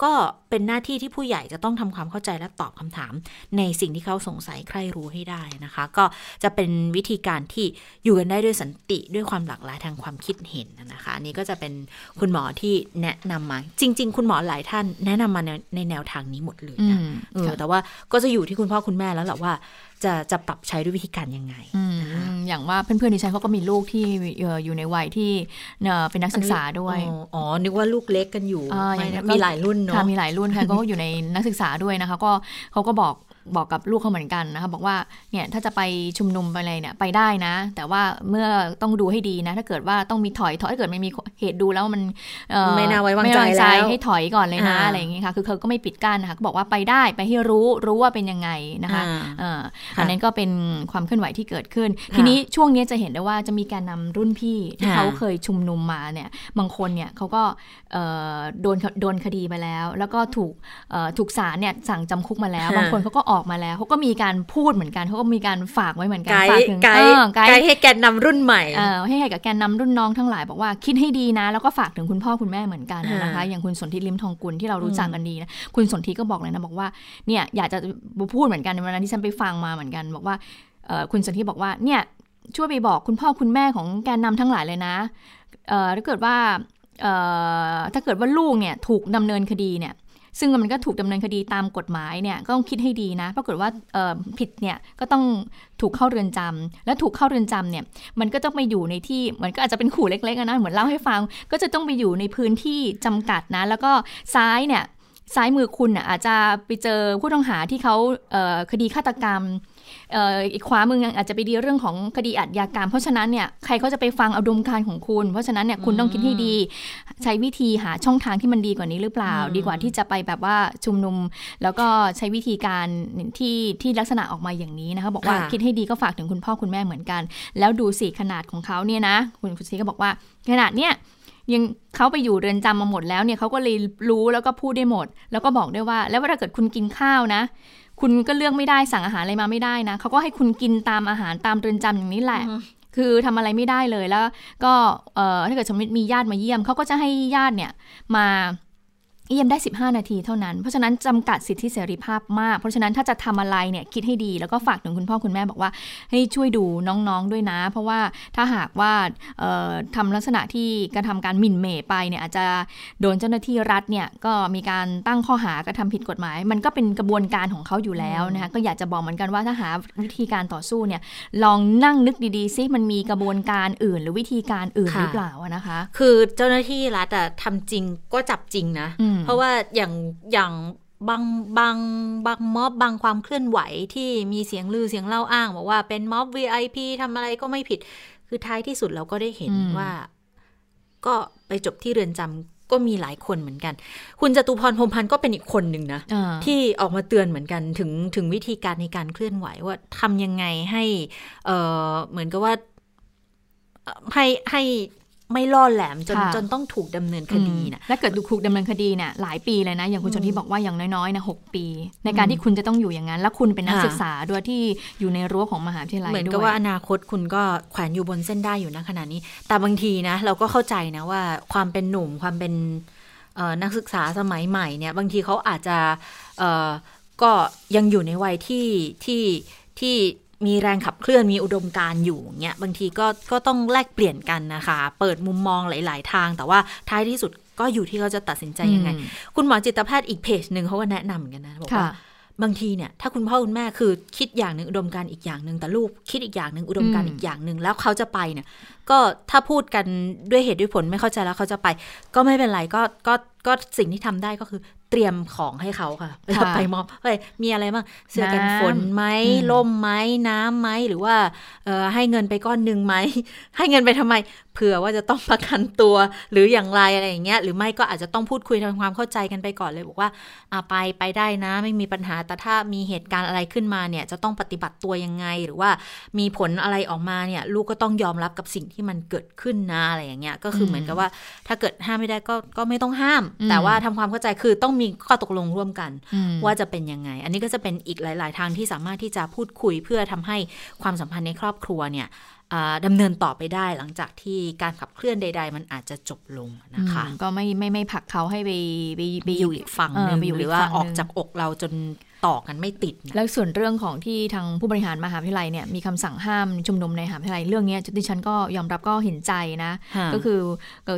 ก็เป็นหน้าที่ที่ผู้ใหญ่จะต้องทำความเข้าใจและตอบคำถาม ในสิ่งที่เขาสงสัยใครรู้ให้ได้นะคะ ก็จะเป็นวิธีการที่อยู่กันได้ด้วยสันติด้วยความหลากหลายทางความคิดเห็นนะคะอันนี้ก็จะเป็นคุณหมอที่แนะนำมา จริง ๆ คุณหมอหลายท่านแนะนำมาในในแนวทางนี้หมดเลยนะเออแต่ว่าก็จะอยู่ที่คุณพ่อคุณแม่แล้วแหละว่า จะจะปรับใช้ด้วยวิธีการยังไงอย่างว่าเพื่อนๆดิฉันเขาก็มีลูกที่อยู่ในวัยที่เป็นนักศึกษาด้วยอ๋อนึกว่าลูกเล็กกันอยู่มีหลายรุ่นเนาะมีหลายรุ่นค่ะก็อยู่ในนักศึกษาด้วยนะคะก็เขาก็บอก บอกกับลูกเขาเหมือนกันนะคะบอกว่าเนี่ยถ้าจะไปชุมนุมไปอะไรเนี่ยไปได้นะ แต่ว่าเมื่อต้องดูให้ดีนะ ถ้าเกิดว่าต้องมีถอยถอยถ้าเกิดไม่มีเหตุดูแล้วมันไม่น่าไว้วางใจแล้วให้ถอยก่อนเลยนะอะไรอย่างเงี้ยค่ะคือเขาก็ไม่ปิดกั้นนะคะบอกว่าไปได้ไปให้รู้รู้ว่าเป็นยังไงนะคะอันนั้นก็เป็นความเคลื่อนไหวที่เกิดขึ้น ทีนี้ช่วงนี้จะเห็นได้ว่าจะมีการนำรุ่นพี่ที่เขาเคยชุมนุมมาเนี่ยบางคนเนี่ยเขาก็โดนโดนคดีไปแล้ว แล้วก็ถูกถูกศาลเนี่ยสั่งจำคุกมาแล้ว บางคนเขาก็ออกมาแล้วเขาก็มีการพูดเหมือนกันเขาก็มีการฝากไว้เหมือนกันฝากถึงไกด์ให้แกนนำรุ่นใหม่ให้ให้กับแกนนำรุ่นน้องทั้งหลายบอกว่าคิดให้ดีนะ แล้วก็ฝากถึงคุณพ่อคุณแม่เหมือนกันนะคะอย่างคุณสนธิลิมทองกุลที่เรารู้จักกันดีนะคุณสนธิก็บอกเลยนะบอกว่าเนี่ยอยากจะพูดเหมือนกันในวันนั้นที่ฉันไปฟังมาเหมือนกัน บอกว่าคุณสนธิบอกว่าเนี่ยช่วยไปบอกคุณพ่อคุณแม่ของแกนนำทั้งหลายเลยนะถ้าเกิดว่าถ้าเกิดว่าลูกเนี่ยถูกดำเนินคดีเนี่ย ซึ่งมันก็ถูกดำเนินคดีตามกฎหมายเนี่ยก็ต้องคิดให้ดีนะปรากฏว่าผิดเนี่ยก็ต้องถูกเข้าเรือนจำและถูกเข้าเรือนจำเนี่ยมันก็ต้องไปอยู่ในที่เหมือนก็อาจจะเป็นขู่เล็กๆนะเหมือนเล่าให้ฟัง ก็จะต้องไปอยู่ในพื้นที่จำกัดนะ แล้วก็ซ้ายเนี่ยซ้ายมือคุณอาจจะไปเจอผู้ต้องหาที่เขาคดีฆาตกรรม อีกขวามืออาจจะไปดีเรื่องของคดีอัดยากรรม เพราะฉะนั้นเนี่ยใครเขาจะไปฟังอารมณ์การของคุณ เพราะฉะนั้นเนี่ยคุณต้องคิดให้ดี ใช้วิธีหาช่องทางที่มันดีกว่านี้หรือเปล่า ดีกว่าที่จะไปแบบว่าชุมนุม แล้วก็ใช้วิธีการที่ที่ลักษณะออกมาอย่างนี้นะคะบอกว่าคิดให้ดีก็ฝากถึงคุณพ่อคุณแม่เหมือนกัน แล้วดูสิขนาดของเขาเนี่ยนะ คุณคุณซีก็บอกว่าขนาดเนี่ยยังเขาไปอยู่เรือนจำมาหมดแล้วเนี่ยเขาก็เลยรู้แล้วก็พูดได้หมด แล้วก็บอกได้ว่า แล้วถ้าเกิดคุณกินข้าวนะ คุณก็เลือกไม่ได้สั่งอาหารอะไรมาไม่ได้นะเขาก็ให้คุณกินตามอาหารตามเรือนจำอย่างนี้แหละคือทำอะไรไม่ได้เลยแล้ว ก็ถ้าเกิดสมมติมีญาติมาเยี่ยมเขาก็จะให้ญาติเนี่ยมา เยี่ยมได้ 15 นาทีเท่านั้น เพราะฉะนั้นจำกัดสิทธิเสรีภาพมาก เพราะฉะนั้นถ้าจะทำอะไรเนี่ยคิดให้ดี แล้วก็ฝากถึงคุณพ่อคุณแม่บอกว่าให้ช่วยดูน้องๆด้วยนะ เพราะว่าถ้าหากว่าทำลักษณะที่กระทำการหมิ่นเหม่ไปเนี่ยอาจจะโดนเจ้าหน้าที่รัฐเนี่ยก็มีการตั้งข้อหากระทำผิดกฎหมาย มันก็เป็นกระบวนการของเขาอยู่แล้วนะคะก็อยากจะบอกเหมือนกันว่าถ้าหาวิธีการต่อสู้เนี่ยลองนั่งนึกดีๆซิมันมีกระบวนการอื่น หรือวิธีการอื่นหรือเปล่านะคะ คือเจ้าหน้าที่รัฐอะทำจริงก็จับจริงนะเพราะว่าอย่างอย่างบางบางบางม็อบบางความเคลื่อนไหวที่มีเสียงลือเสียงเล่าอ้างบอกว่าเป็นม็อบ VIP ทำอะไรก็ไม่ผิด คือท้ายที่สุดเราก็ได้เห็นว่า ก็ไปจบที่เรือนจำก็มีหลายคนเหมือนกัน คุณจตุพรพรมพันธ์ก็เป็นอีกคนหนึ่งนะที่ออกมาเตือนเหมือนกันถึงถึงวิธีการในการเคลื่อนไหวว่าทำยังไงให้ เออเหมือนกับว่าให้ให้ ไม่ล่อแหลมจนจนต้องถูกดำเนินคดีนะและเกิดถูกดำเนินคดีเนี่ยหลายปีเลยนะ อย่างคุณชนที่บอกว่าอย่างน้อยๆนะหปี ในการที่คุณจะต้องอยู่อย่างนั้น แล้วคุณเป็นนักศึกษาด้วยที่อยู่ในรั้วของมหาวิทยาลัยเหมือนกับว่าอนาคตคุณก็แขวนอยู่บนเส้นได้อยู่นะขณะนี้ แต่บางทีนะ เราก็เข้าใจนะว่าความเป็นหนุ่มความเป็นนักศึกษาสมัยใหม่เนี่ยบางทีเขาอาจจะก็ยังอยู่ในวัยที่ที่ที่ มีแรงขับเคลื่อนมีอุดมการอยู่เงี้ยบางทีก็ก็ต้องแลกเปลี่ยนกันนะคะ เปิดมุมมองหลาย ๆ ทาง แต่ว่าท้ายที่สุดก็อยู่ที่เขาจะตัดสินใจยังไง คุณหมอจิตแพทย์อีกเพจหนึ่งเขาก็แนะนำเหมือนกันนะบอกว่าบางทีเนี่ยถ้าคุณพ่อคุณแม่คือคิดอย่างหนึ่งอุดมการอีกอย่างหนึ่งแต่ลูกคิดอีกอย่างหนึ่งอุดมการอีกอย่างหนึ่งแล้วเขาจะไปเนี่ย ก็ถ้าพูดกันด้วยเหตุด้วยผลไม่เข้าใจแล้วเขาจะไป ก็ไม่เป็นไรก็ก็ก็สิ่งที่ทำได้ก็คือ เตรียมของให้เขาค่ะไปไปมอบเฮ้ยมีอะไรบ้างเสื้อกันฝนไหมล่มไหมน้ำไหมหรือว่าเออให้เงินไปก้อนหนึ่งไหมให้เงินไปทำไม เผื่อว่าจะต้องประกันตัวหรืออย่างไรอะไรอย่างเงี้ยหรือไม่ก็อาจจะต้องพูดคุยทำความเข้าใจกันไปก่อนเลยบอกว่าอ่าไปไปได้นะ ไม่มีปัญหาแต่ถ้ามีเหตุการณ์อะไรขึ้นมาเนี่ยจะต้องปฏิบัติตัวยังไง หรือว่ามีผลอะไรออกมาเนี่ยลูกก็ต้องยอมรับกับสิ่งที่มันเกิดขึ้นนะอะไรอย่างเงี้ยก็คือเหมือนกับว่า ถ้าเกิดห้ามไม่ได้ก็ก็ไม่ต้องห้าม แต่ว่าทำความเข้าใจคือต้องมีข้อตกลงร่วมกัน ว่าจะเป็นยังไง อันนี้ก็จะเป็นอีกหลาย ๆ ทางที่สามารถที่จะพูดคุยเพื่อทำให้ความสัมพันธ์ในครอบครัวเนี่ย ดำเนินต่อไปได้หลังจากที่การขับเคลื่อนใด ๆ มันอาจจะจบลงนะคะ ก็ไม่ไม่ไม่ผักเขาให้ไปไปไปอยู่อีกฝั่งหนึ่งหรือว่าออกจากอกเราจน ต่อกันไม่ติด แล้วส่วนเรื่องของที่ทางผู้บริหารมหาวิทยาลัยเนี่ยมีคำสั่งห้ามชุมนุมในมหาวิทยาลัยเรื่องนี้ดิฉันก็ยอมรับก็เห็นใจนะ ก็คือ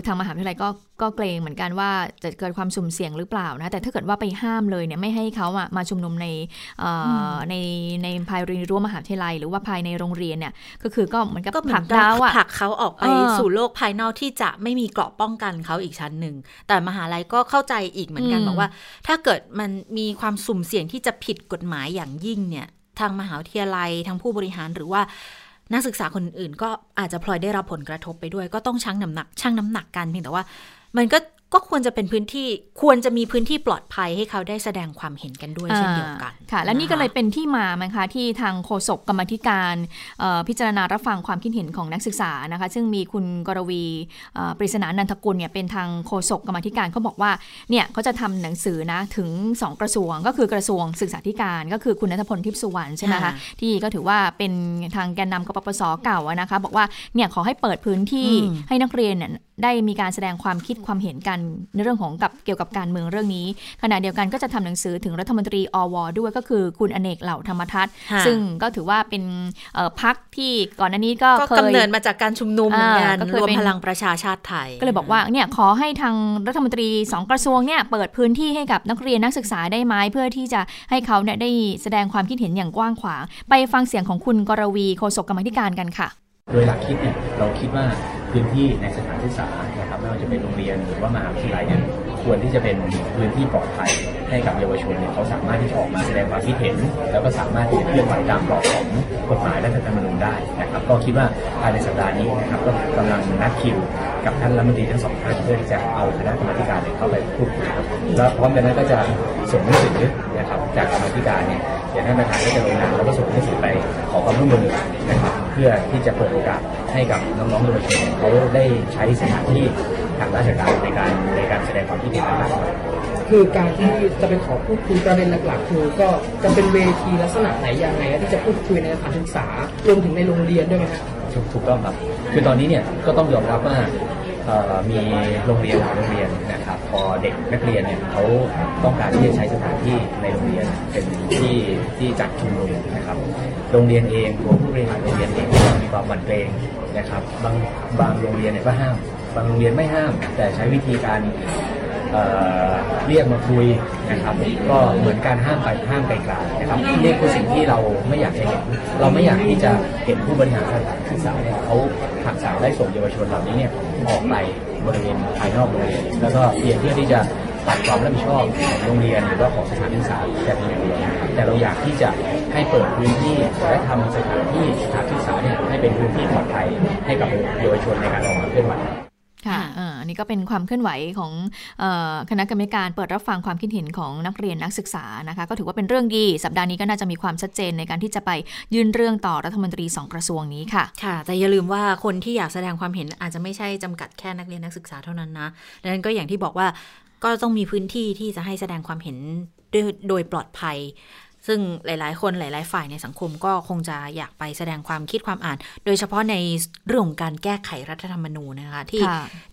ทางมหาวิทยาลัยก็ก็เกรงเหมือนกันว่าจะเกิดความสุ่มเสี่ยงหรือเปล่านะ แต่ถ้าเกิดว่าไปห้ามเลยเนี่ยไม่ให้เขาอะมาชุมนุมในในในภายในรั้วมหาวิทยาลัย หรือว่าภายในโรงเรียนเนี่ยก็คือก็เหมือนกับผลักดาวอะผลักเขาออกไปสู่โลกภายนอกที่จะไม่มีเกราะป้องกันเขาอีกชั้นหนึ่งแต่มหาลัยก็เข้าใจอีกเหมือนกันบอกว่า ถ้าเกิดมันมีความสุ่มเสี่ยงที่จะผิดกฎหมายอย่างยิ่งเนี่ยทางมหาวิทยาลัยทางผู้บริหารหรือว่านักศึกษาคนอื่นก็อาจจะพลอยได้รับผลกระทบไปด้วย ก็ต้องชั่งน้ำหนักชั่งน้ำหนักกันเพียงแต่ว่า มันก็ ก็ควรจะเป็นพื้นที่ควรจะมีพื้นที่ปลอดภัยให้เขาได้แสดงความเห็นกันด้วยเช่นเดียวกันค่ะ และนี่ก็เลยเป็นที่มาไหมคะที่ทางโฆษกกรรมธิการพิจารณารับฟังความคิดเห็นของนักศึกษานะคะ ซึ่งมีคุณกรวีปริศนานันทกุลเนี่ยเป็นทางโฆษกกรรมธิการเขาบอกว่าเนี่ยเขาจะทำหนังสือนะถึง 2 กระทรวง ก็คือกระทรวงศึกษาธิการ ก็คือคุณนัทพลทิพสุวรรณใช่ไหมคะที่ก็ถือว่าเป็นทางแกนนำกปปสเก่านะคะ บอกว่าเนี่ยขอให้เปิดพื้นที่ให้นักเรียนเนี่ยได้มีการแสดงความคิดความเห็นกันในเรื่องของกับเกี่ยวกับการเมืองเรื่องนี้ ขณะเดียวกันก็จะทำหนังสือถึงรัฐมนตรีอวด้วยก็คือคุณอเนกเหล่าธรรมทัศน์ซึ่งก็ถือว่าเป็นพักที่ก่อนหน้านี้ก็เคยกำเนิดมาจากการชุมนุมเหมือนกันรวมพลังประชาชาติไทย ก็เลยบอกว่าเนี่ยขอให้ทางรัฐมนตรีสองกระทรวงเนี่ยเปิดพื้นที่ให้กับนักเรียนนักศึกษาได้ไหมเพื่อที่จะให้เขาเนี่ยได้แสดงความคิดเห็นอย่างกว้างขวาง ไปฟังเสียงของคุณกรวีโฆษกกรรมธิการกันค่ะ โดยหลักคิดเนี่ยเราคิดว่าพื้นที่ในสถานศึกษา เป็นโรงเรียนหรือว่ามหาวิทยาลัยเนี่ยควรที่จะเป็นพื้นที่ปลอดภัยให้กับเยาวชนเนี่ยเขาสามารถที่จะออกมาแสดงความคิดเห็น แล้วก็สามารถที่จะเคลื่อนไหวตามกรอบของกฎหมายและรัฐธรรมนูญได้นะครับก็คิดว่าภายในสัปดาห์นี้นะครับก็กำลังนัดคิวกับท่านรัฐมนตรีทั้งสองท่านเพื่อที่จะเอาคณะกรรมการเข้าไปพูดคุยครับแล้วพร้อมกันนั้นก็จะส่งหนังสือนะครับจากกรรมการเนี่ยเดี๋ยวท่านประธานก็จะลงนามแล้วก็ส่งหนังสือไปขอความร่วมมือนะครับเพื่อที่จะเปิดโอกาสให้กับน้องๆเยาวชนเขาได้ใช้สถานที่ ทางราชการในการในการแสดงความคิดเห็นต่างๆคือการที่จะไปขอพูดคุยประเด็นหลักๆคือก็จะเป็นเวทีลักษณะไหนยังไงที่จะพูดคุยในสถานศึกษารวมถึงในโรงเรียนด้วยไหมครับถูกต้องครับคือตอนนี้เนี่ยก็ต้องยอมรับว่ามีโรงเรียนหลายโรงเรียนนะครับพอเด็กนักเรียนเนี่ยเขาต้องการที่จะใช้สถานที่ในโรงเรียนเป็นที่ที่จัดชุมนุมนะครับ โรงเรียนเองรวมผู้บริหารโรงเรียนเองมีความหวั่นเกรงนะครับ บางบางโรงเรียนเนี่ยก็ห้าม บางโรงเรียนไม่ห้าม แต่ใช้วิธีการเรียกมาคุยนะครับ ก็เหมือนการห้ามไปห้ามไกลๆนะครับนี่คือสิ่งที่เราไม่อยากจะเห็น เราไม่อยากที่จะเห็นผู้บริหารสถานศึกษาเนี่ยเขาหักษาวได้ส่งเยาวชนเหล่านี้เนี่ยออกไปบริเวณภายนอกโรงเรียนแล้วก็เพียงเพื่อที่จะตัดความรับผิดชอบของโรงเรียนหรือว่าของสถานศึกษาแต่เพียงเดียวแต่เราอยากที่จะให้เปิดพื้นที่และทำสถานที่สถานศึกษาเนี่ยให้เป็นพื้นที่ปลอดภัยให้กับเยาวชนในการออกมาเคลื่อนไหว ค่ะอันนี้ก็เป็นความเคลื่อนไหวของคณะกรรมการเปิดรับฟังความคิดเห็นของนักเรียนนักศึกษานะคะ ก็ถือว่าเป็นเรื่องดี สัปดาห์นี้ก็น่าจะมีความชัดเจนในการที่จะไปยื่นเรื่องต่อรัฐมนตรีสองกระทรวงนี้ค่ะ ค่ะ แต่อย่าลืมว่าคนที่อยากแสดงความเห็นอาจจะไม่ใช่จำกัดแค่นักเรียนนักศึกษาเท่านั้นนะดังนั้นก็อย่างที่บอกว่าก็ต้องมีพื้นที่ที่จะให้แสดงความเห็นโดยปลอดภัย ซึ่งหลาย ๆ คนหลาย ๆ ฝ่ายในสังคมก็คงจะอยากไปแสดงความคิดความอ่าน โดยเฉพาะในเรื่องของการแก้ไขรัฐธรรมนูญนะคะที่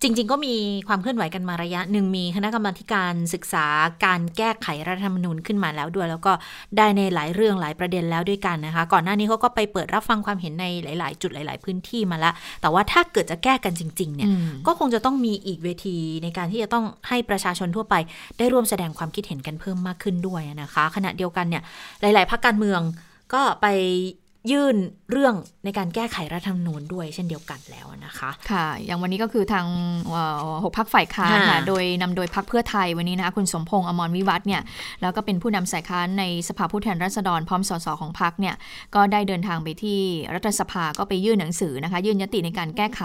จริง ๆ ก็มีความเคลื่อนไหวกันมาระยะหนึ่งมีคณะกรรมาการศึกษาการแก้ไขรัฐธรรมนูญขึ้นมาแล้วด้วย แล้วก็ได้ในหลายเรื่องหลายประเด็นแล้วด้วยกันนะคะ ก่อนหน้านี้เขาก็ไปเปิดรับฟังความเห็นในหลาย ๆ จุดหลาย ๆ พื้นที่มาแล้วแต่ว่าถ้าเกิดจะแก้กันจริง ๆ เนี่ยก็คงจะต้องมีอีกเวทีในการที่จะต้องให้ประชาชนทั่วไป ได้ร่วมแสดงความคิดเห็นกันเพิ่มมากขึ้นด้วยนะคะ ขณะเดียวกันเนี่ยหลาย ๆพรรคการเมืองก็ไป ยื่นเรื่องในการแก้ไขรัฐธรรมนูญด้วยเช่นเดียวกันแล้วนะคะ ค่ะ อย่างวันนี้ก็คือทางหกพักฝ่ายค้านค่ะโดยนำโดยพักเพื่อไทยวันนี้นะคะคุณสมพงษ์อมรวิวัฒน์เนี่ยแล้วก็เป็นผู้นำสายค้านในสภาผู้แทนราษฎรพร้อมสสของพักเนี่ยก็ได้เดินทางไปที่รัฐสภาก็ไปยื่นหนังสือนะคะ ยื่นยติในการแก้ไข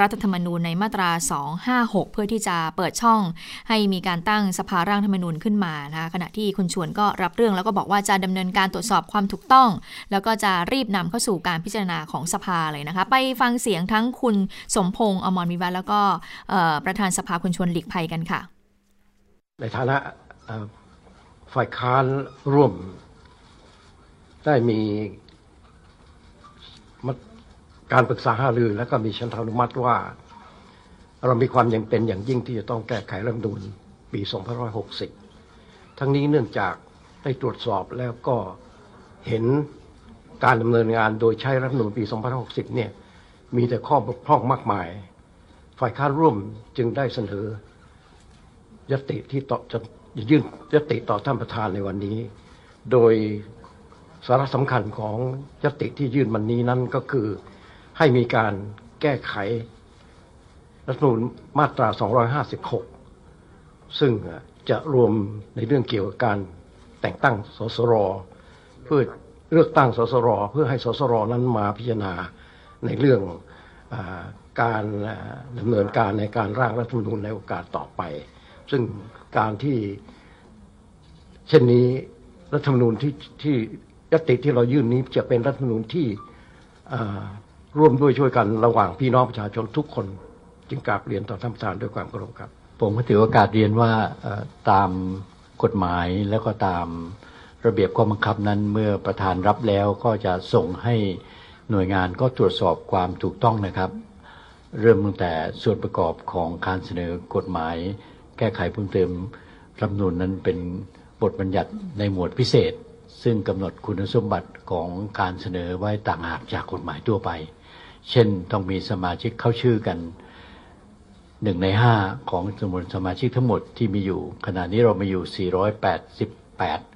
รัฐธรรมนูญในมาตรา 256 เพื่อที่จะเปิดช่อง ให้มีการตั้งสภาร่างธรรมนูญขึ้นมานะคะขณะที่คุณชวนก็รับเรื่องแล้วก็บอกว่าจะดำเนินการตรวจสอบความถูกต้อง แล้วก็จะรีบนำเข้าสู่การพิจารณาของสภาเลยนะคะ ไปฟังเสียงทั้งคุณสมพงษ์อมรวิวัฒแล้วก็ประธานสภาคุณชวนหลีกภัยกันค่ะ ในฐานะฝ่ายค้านร่วม ได้มีการปรึกษาหารือและก็มีชันทานุมัติว่า เรามีความยังเป็นอย่างยิ่งที่จะต้องแก้ไขรัฐมนูญปี2560 ทั้งนี้เนื่องจากได้ตรวจสอบแล้วก็เห็น การดำเนินงานโดยใช้รัฐมนูญปี 2560 เนี่ยมีแต่ข้อบกพร่องมากมาย ฝ่ายค้านร่วมจึงได้เสนอยติที่ต่อจะยื่นยติต่อท่านประธานในวันนี้ โดยสาระสำคัญของยติที่ยื่นวันนี้นั้นก็คือให้มีการแก้ไขรัฐมนูญมาตรา 256 ซึ่งจะรวมในเรื่องเกี่ยวกับการแต่งตั้งสสรเพื่อ เลือกตั้งสสรเพื่อให้สสรนั้นมาพิจารณาในเรื่องอการดำเนินการในการร่างรัฐธรรมนูญในโอกาสต่อไป ซึ่งการที่เช่นนี้รัฐธรรมนูญที่ที่ยติที่เรายื่นนี้จะเป็นรัฐธรรมนูญที่ร่วมด้วยช่วยกันระหว่างพี่น้องประชาชนทุกคน จึงกราบเรียนต่อท่านประธานด้วยความเคารพครับ ผมก็ถือโอกาสเรียนว่าตามกฎหมายแล้วก็ตาม ระเบียบข้อบังคับนั้นเมื่อประธานรับแล้วก็จะส่งให้หน่วยงานก็ตรวจสอบความถูกต้องนะครับ เริ่มตั้งแต่ส่วนประกอบของการเสนอกฎหมาย แก้ไขเพิ่มเติมรัฐนูนนั้นเป็นบทบัญญัติในหมวดพิเศษ ซึ่งกำหนดคุณสมบัติของการเสนอไว้ต่างหากจากกฎหมายทั่วไป เช่นต้องมีสมาชิกเข้าชื่อกันหนึ่งในห้าของจำนวนสมาชิกทั้งหมดที่มีอยู่ ขณะนี้เรามีอยู่ 488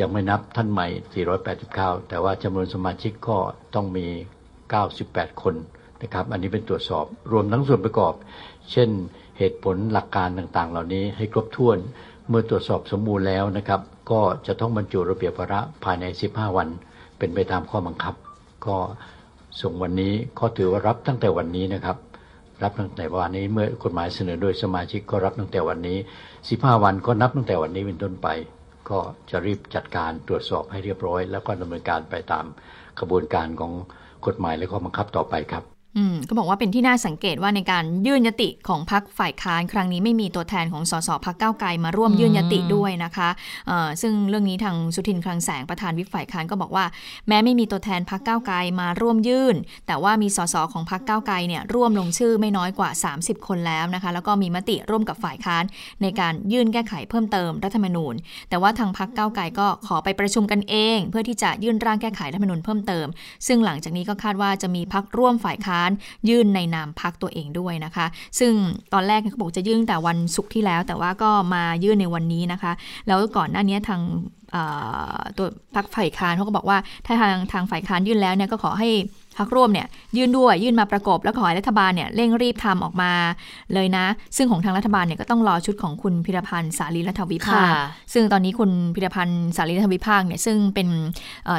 ยังไม่นับท่านใหม่ 489 แต่ว่าจำนวนสมาชิกก็ต้องมี 98 คนนะครับ อันนี้เป็นตรวจสอบรวมทั้งส่วนประกอบ เช่นเหตุผลหลักการต่างๆ เหล่านี้ให้ครบถ้วน เมื่อตรวจสอบสมบูรณ์แล้วนะครับ ก็จะต้องบรรจุระเบียบวาระภายใน 15 วัน เป็นไปตามข้อบังคับ ก็ส่งวันนี้ก็ถือว่ารับตั้งแต่วันนี้นะครับ รับตั้งแต่วันนี้เมื่อกฎหมายเสนอโดยสมาชิกก็รับตั้งแต่วันนี้ 15 วันก็นับตั้งแต่วันนี้เป็นต้นไป ก็จะรีบจัดการตรวจสอบให้เรียบร้อย แล้วก็ดำเนินการไปตามกระบวนการของกฎหมายและข้อบังคับต่อไปครับ อืมก็บอกว่าเป็นที่น่าสังเกตว่าในการยื่นยติของพักฝ่ายค้านครั้งนี้ไม่มีตัวแทนของสสพักเก้าไกลมาร่วมยื่นยติด้วยนะคะซึ่งเรื่องนี้ทางสุทินคลังแสงประธานวิปฝ่ายค้านก็บอกว่า แม้ไม่มีตัวแทนพักเก้าไกลมาร่วมยื่น แต่ว่ามีสสของพักเก้าไกลเนี่ยร่วมลงชื่อไม่น้อยกว่า 30 คนแล้วนะคะแล้วก็มีมติร่วมกับฝ่ายค้านในการยื่นแก้ไขเพิ่มเติมรัฐธรรมนูญ แต่ว่าทางพักเก้าไกลก็ขอไปประชุมกันเอง เพื่อที่จะยื่นร่างแก้ไขรัฐธรรมนูญเพิ่มเติม ซึ่งหลังจากนี้ก็คาดว่าจะมีพักร่วมฝ่ายค้านยื่นในนามพักตัวเองด้วยนะคะ ซึ่งตอนแรกเขาบอกจะยื่นแต่วันศุกร์ที่แล้ว แต่ว่าก็มายื่นในวันนี้นะคะ แล้วก่อนหน้านี้ทางตัวพักฝ่ายค้านเขาก็บอกว่าถ้าทางทางฝ่ายค้านยื่นแล้วเนี่ยก็ขอให้ พักร่วมเนี่ยยื่นด้วยยื่นมาประกบแล้วขอให้รัฐบาลเนี่ยเร่งรีบทำออกมาเลยนะ ซึ่งของทางรัฐบาลเนี่ยก็ต้องรอชุดของคุณพิรพันธ์สารีรัฐวิภาคซึ่งตอนนี้คุณพิรพันธ์สารีรัฐวิภาคเนี่ยซึ่งเป็น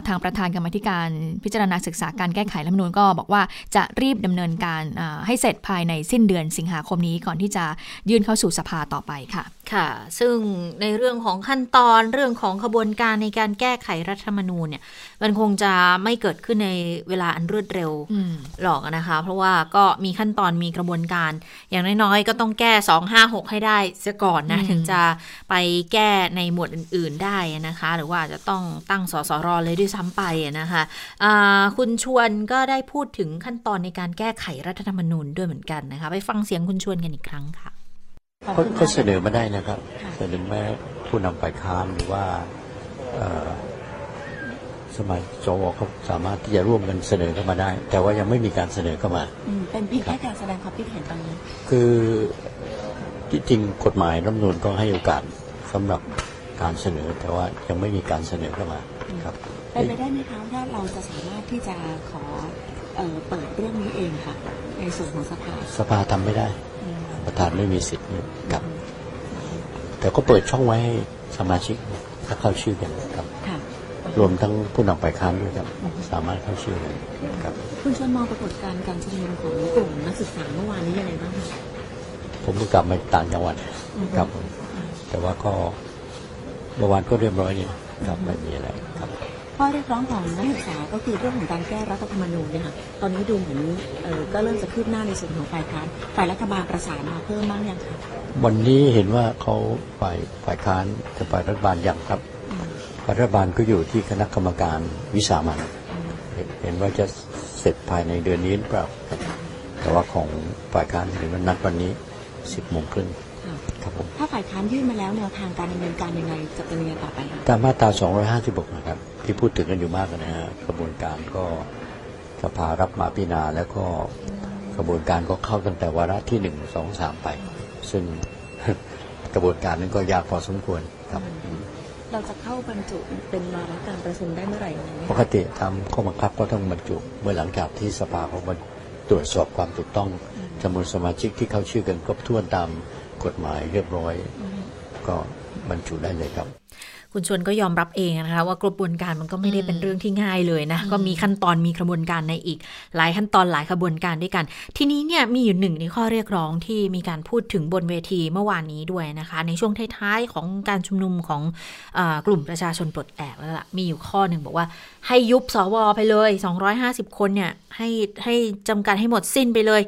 ทางประธานกรรมธิการพิจารณาศึกษาการแก้ไขรัฐมนูญก็บอกว่าจะรีบดำเนินการให้เสร็จภายในสิ้นเดือนสิงหาคมนี้ก่อนที่จะยื่นเข้าสู่สภาต่อไปค่ะ ค่ะ ซึ่งในเรื่องของขั้นตอนเรื่องของขบวนการในการแก้ไขรัฐธรรมนูญเนี่ย มันคงจะไม่เกิดขึ้นในเวลาอันรวดเร็วหรอกนะคะ เพราะว่าก็มีขั้นตอนมีกระบวนการ อย่างน้อยๆ ก็ต้องแก้256ให้ได้เสียก่อนนะ ถึงจะไปแก้ในหมวดอื่น ๆได้นะคะ หรือว่าจะต้องตั้งสสรเลยด้วยซ้ำไปนะคะะคุณชวนก็ได้พูดถึงขั้นตอนในการแก้ไขรัฐธรรมนูญด้วยเหมือนกันนะคะ ไปฟังเสียงคุณชวนกันอีกครั้งค่ะเขาเสนอมาได้นะครับ เสนอมาผู้นำฝ่ายค้านหรือว่า สมัยสวเขาสามารถที่จะร่วมกันเสนอเข้ามาได้ แต่ว่ายังไม่มีการเสนอเข้ามาเป็นเพียงแค่การแสดงความคิดเห็นตอนนี้ คือที่จริงกฎหมายรัฐมนูลก็ให้โอกาสสำหรับการเสนอ แต่ว่ายังไม่มีการเสนอเข้ามาครับ เป็นไปได้ไหมคะว่าเราจะสามารถที่จะขอเปิดเรื่องนี้เองค่ะ ในส่วนของสภาสภาทำไม่ได้ประธานไม่มีสิทธิ์ครับ แต่ก็เปิดช่องไว้ให้สมาชิกถ้าเข้าชื่อกันครับ รวมทั้งผู้นำฝ่ายค้านด้วยครับ สามารถเข้าชื่อเลยครับ คุณชวนมองปรากฏการณ์การชุมนุมของกลุ่มนักศึกษาเมื่อวานนี้ยังไงบ้างผมกลับมาต่างจังหวัดครับแต่ว่าก็เมื่อวานก็เรียบร้อยดีครับไม่มีอะไรครับข้อเรียกร้องของนักศึกษาก็คือเรื่องของการแก้รัฐธรรมนูญเนี่ยค่ะตอนนี้ดูเหมือนก็เริ่มจะคืบหน้าในส่วนของฝ่ายค้านฝ่ายรัฐบาลประสานมาเพิ่มบ้างยังคะวันนี้เห็นว่าเขาฝ่ายฝ่ายค้านจะฝ่ายรัฐบาลยังครับ รัฐบาลก็อยู่ที่คณะกรรมการวิสามันเห็นว่าจะเสร็จภายในเดือนนี้หรือเปล่าแต่ว่าของฝ่ายการเห็นว่านัดวันนี้สิบโมงครึ่งครับผมถ้าฝ่ายค้านยื่นมาแล้วแนวทางการดำเนินการยังไงจะเป็นยังไงต่อไปคะตามมาตรา256นะครับ ที่พูดถึงกันอยู่มากนะฮะกระบวนการก็สภารับมาพิจารณาแล้วก็กระบวนการก็เข้าตั้งแต่วาระที่หนึ่งสองสามไป ซึ่งกระบวนการนั้นก็ยากพอสมควรครับ เราจะเข้าบรรจุเป็นวาระการประชุมได้เมื่อไหร่ปกติทำข้อบังคับก็ต้องบรรจุ เมื่อหลังจากที่สภาเขาตรวจสอบความถูกต้องจำนวนสมาชิกที่เข้าชื่อกันครบถ้วนตามกฎหมายเรียบร้อย ก็บรรจุได้เลยครับ คุณชวนก็ยอมรับเองนะคะว่ากระบวนการมันก็ไม่ได้เป็นเรื่องที่ง่ายเลยนะ ก็มีขั้นตอนมีกระบวนการในอีก หลายขั้นตอนหลายกระบวนการด้วยกัน ทีนี้เนี่ยมีอยู่หนึ่งในข้อเรียกร้องที่มีการพูดถึงบนเวทีเมื่อวานนี้ด้วยนะคะ ในช่วงท้ายๆของการชุมนุมของอกลุ่มประชาชนปลดแอกแล้วล่ะมีอยู่ข้อหนึ่งบอกว่าให้ยุบสวไปเลย 250 คนเนี่ยให้ให้จำกัดให้หมดสิ้นไปเลย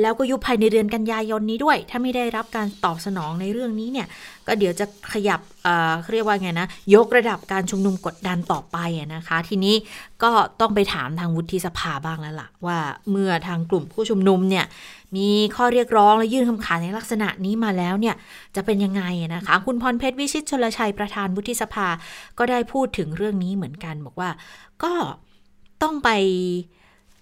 แล้วก็ยุบภายในเดือนกันยายนนี้ด้วย ถ้าไม่ได้รับการตอบสนองในเรื่องนี้เนี่ย ก็เดี๋ยวจะขยับเเรียกว่าไงนะ ยกระดับการชุมนุมกดดันต่อไปนะคะ ทีนี้ก็ต้องไปถามทางวุฒิสภาบ้างแล้วล่ะ ว่าเมื่อทางกลุ่มผู้ชุมนุมเนี่ยมีข้อเรียกร้องและยื่นคำขาดในลักษณะนี้มาแล้วเนี่ยจะเป็นยังไงนะคะ คุณพรเพชรวิชิตชลชัยประธานวุฒิสภาก็ได้พูดถึงเรื่องนี้เหมือนกัน บอกว่าก็ต้องไป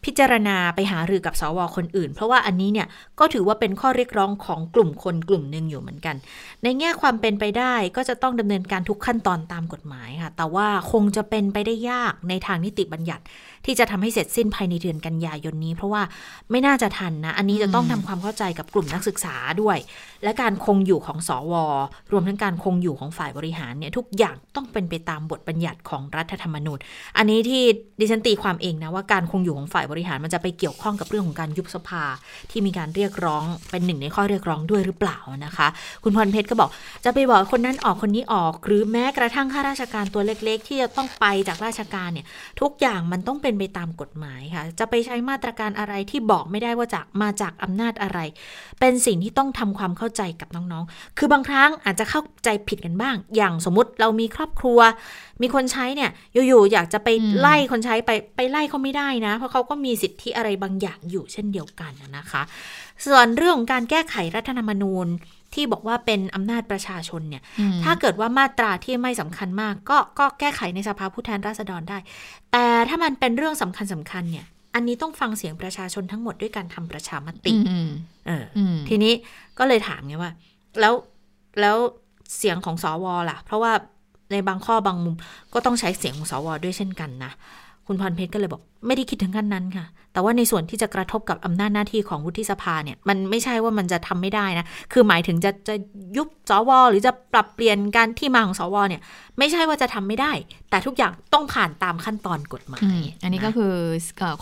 พิจารณาไปหารือกับสวคนอื่น เพราะว่าอันนี้เนี่ยก็ถือว่าเป็นข้อเรียกร้องของกลุ่มคนกลุ่มหนึ่งอยู่เหมือนกัน ในแง่ความเป็นไปได้ก็จะต้องดำเนินการทุกขั้นตอนตามกฎหมายค่ะ แต่ว่าคงจะเป็นไปได้ยากในทางนิติบัญญัติ ที่จะทำให้เสร็จสิ้นภายในเดือนกันยายนนี้ เพราะว่าไม่น่าจะทันนะ อันนี้จะต้องทำความเข้าใจกับกลุ่มนักศึกษาด้วย และการคงอยู่ของสอวรวมทั้งการคงอยู่ของฝ่ายบริหารเนี่ยทุกอย่างต้องเป็นไปตามบทบัญญัติของรัฐธรรมนูญ อันนี้ที่ดิฉันตีความเองนะว่าการคงอยู่ของฝ่ายบริหารมันจะไปเกี่ยวข้องกับเรื่องของการยุบสภา ที่มีการเรียกร้องเป็นหนึ่งในข้อเรียกร้องด้วยหรือเปล่านะคะ คุณพรเพชรก็บอกจะไปบอกคนนั้นออกคนนี้ออก หรือแม้กระทั่งข้าราชการตัวเล็ก ๆ ที่จะต้องไปจากราชการเนี่ยทุกอย่างมันต้องเป็นไปตามกฎหมายค่ะ จะไปใช้มาตรการอะไรที่บอกไม่ได้ว่าจากมาจากอำนาจอะไร เป็นสิ่งที่ต้องทำความเข้าใจกับน้องๆ คือบางครั้งอาจจะเข้าใจผิดกันบ้าง อย่างสมมติเรามีครอบครัว มีคนใช้เนี่ยอยู่ๆอยากจะไปไล่คนใช้ไปไปไล่เขาไม่ได้นะ เพราะเขาก็มีสิทธิอะไรบางอย่างอยู่เช่นเดียวกันนะคะ ส่วนเรื่องของการแก้ไขรัฐธรรมนูญ ที่บอกว่าเป็นอำนาจประชาชนเนี่ย ถ้าเกิดว่ามาตราที่ไม่สำคัญมาก ก็ก็แก้ไขในสภาผู้แทนราษฎรได้ แต่ถ้ามันเป็นเรื่องสำคัญสำคัญเนี่ย อันนี้ต้องฟังเสียงประชาชนทั้งหมดด้วยการทำประชามติเออทีนี้ก็เลยถามไงว่า แล้วแล้วเสียงของสวล่ะ เพราะว่าในบางข้อบางมุมก็ต้องใช้เสียงของสวด้วยเช่นกันนะ คุณพรเพชรก็เลยบอก ไม่ได้คิดถึงขั้นนั้นค่ะ แต่ว่าในส่วนที่จะกระทบกับอำนาจหน้าที่ของวุฒิสภาเนี่ยมันไม่ใช่ว่ามันจะทำไม่ได้นะ คือหมายถึงจะจะยุบสวหรือจะปรับเปลี่ยนการที่มาของสวเนี่ยไม่ใช่ว่าจะทำไม่ได้ แต่ทุกอย่างต้องผ่านตามขั้นตอนกฎหมาย อันนี้ก็คือ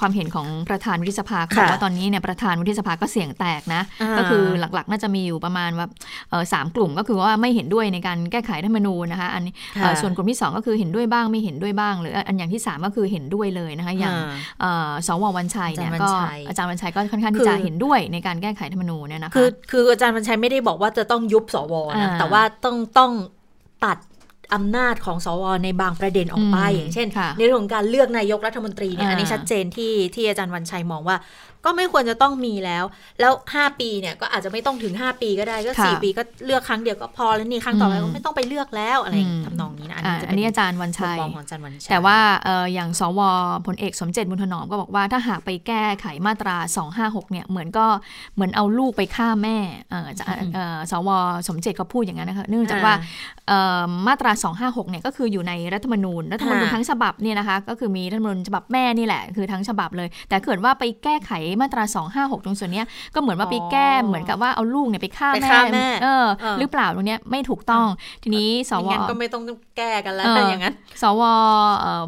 ความเห็นของประธานวุฒิสภาค่ะว่าตอนนี้เนี่ยประธานวุฒิสภาก็เสียงแตกนะ ก็คือหลักๆ น่าจะมีอยู่ประมาณว่าสามกลุ่มก็คือว่าไม่เห็นด้วยในการแก้ไขรัฐมนูญนะคะอันนี้ส่วนกลุ่มที่ 2 ก็คือเห็นด้วยบ้างไม่เห็นด้วยบ้างหรืออันอย่างที่ 3 ก็คือเห็นด้วยเลยนะคะอย่างสววันชัยเนี่ยก็อาจารย์วันชัยก็ค่อนข้างที่จะเห็นด้วยในการแก้ไขธรรมนูญเนี่ยนะคะคือคืออาจารย์วันชัยไม่ได้บอกว่าจะต้องยุบสวนะแต่ว่าต้องต้องตัดอำนาจของสวในบางประเด็นออกไปอย่างเช่น ในเรื่องของการเลือกนายกรัฐมนตรีเนี่ยอันนี้ชัดเจนที่ที่อาจารย์วันชัยมองว่า ก็ไม่ควรจะต้องมีแล้ว แล้ว 5 ปีเนี่ยก็อาจจะไม่ต้องถึง 5 ปีก็ได้ก็ 4 ปีก็เลือกครั้งเดียวก็พอแล้วนี่ครั้งต่อไปก็ไม่ต้องไปเลือกแล้วอะไรทำนองนี้นะอันนี้อาจารย์วันชัยแต่ว่าอย่างสวพลเอกสมเจตบุญถนอมก็บอกว่าถ้าหากไปแก้ไขมาตรา 256 เนี่ยเหมือนก็เหมือนเอาลูกไปฆ่าแม่สวสมเจตก็พูดอย่างนั้นนะคะเนื่องจากว่ามาตรา 256 เนี่ยก็คืออยู่ในรัฐธรรมนูญรัฐธรรมนูญทั้งฉบับเนี่ยนะคะก็คือมีรัฐธรรมนูญฉบับแม่นี่แหละคือทั้งฉบับเลย แต่เกิดว่าไปแก้ไขมาตรา 256 ตรงส่วนนี้ก็เหมือนว่าไปแก้เหมือนกับว่าเอาลูกเนี่ยไปฆ่าแม่เออหรือเปล่าตรงนี้ไม่ถูกต้องทีนี้สวก็ไม่ต้องแก้กันแล้วอย่างนั้น สว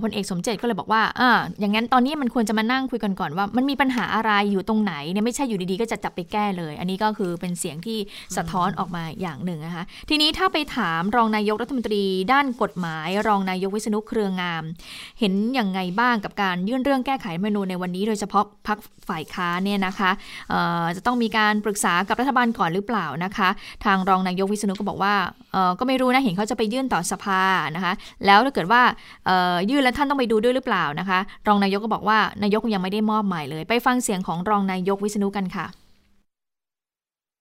พลเอกสมเจตก็เลยบอกว่าอ่าอย่างนั้นตอนนี้มันควรจะมานั่งคุยกันก่อนว่า มันมีปัญหาอะไรอยู่ตรงไหนเนี่ยไม่ใช่อยู่ดีๆ ก็จะจับไปแก้เลย อันนี้ก็คือเป็นเสียงที่สะท้อนออกมาอย่างหนึ่งนะคะทีนี้ถ้าไปถามรองนายกรัฐมนตรีด้านกฎหมาย รองนายกวิษณุเครืองาม เห็นอย่างไงบ้างกับการยื่นเรื่องแก้ไขเมนูในวันนี้โดยเฉพาะพักฝ่ายค้านเนี่ยนะคะจะต้องมีการปรึกษากับรัฐบาลก่อนหรือเปล่านะคะ ทางรองนายกวิษณุก็บอกว่าก็ไม่รู้นะเห็นเขาจะไปยื่นต่อสภานะคะ แล้วถ้าเกิดว่ายื่นแล้วท่านต้องไปดูด้วยหรือเปล่านะคะ รองนายกก็บอกว่านายกยังไม่ได้มอบหมายเลย ไปฟังเสียงของรองนายกวิษณุกันค่ะ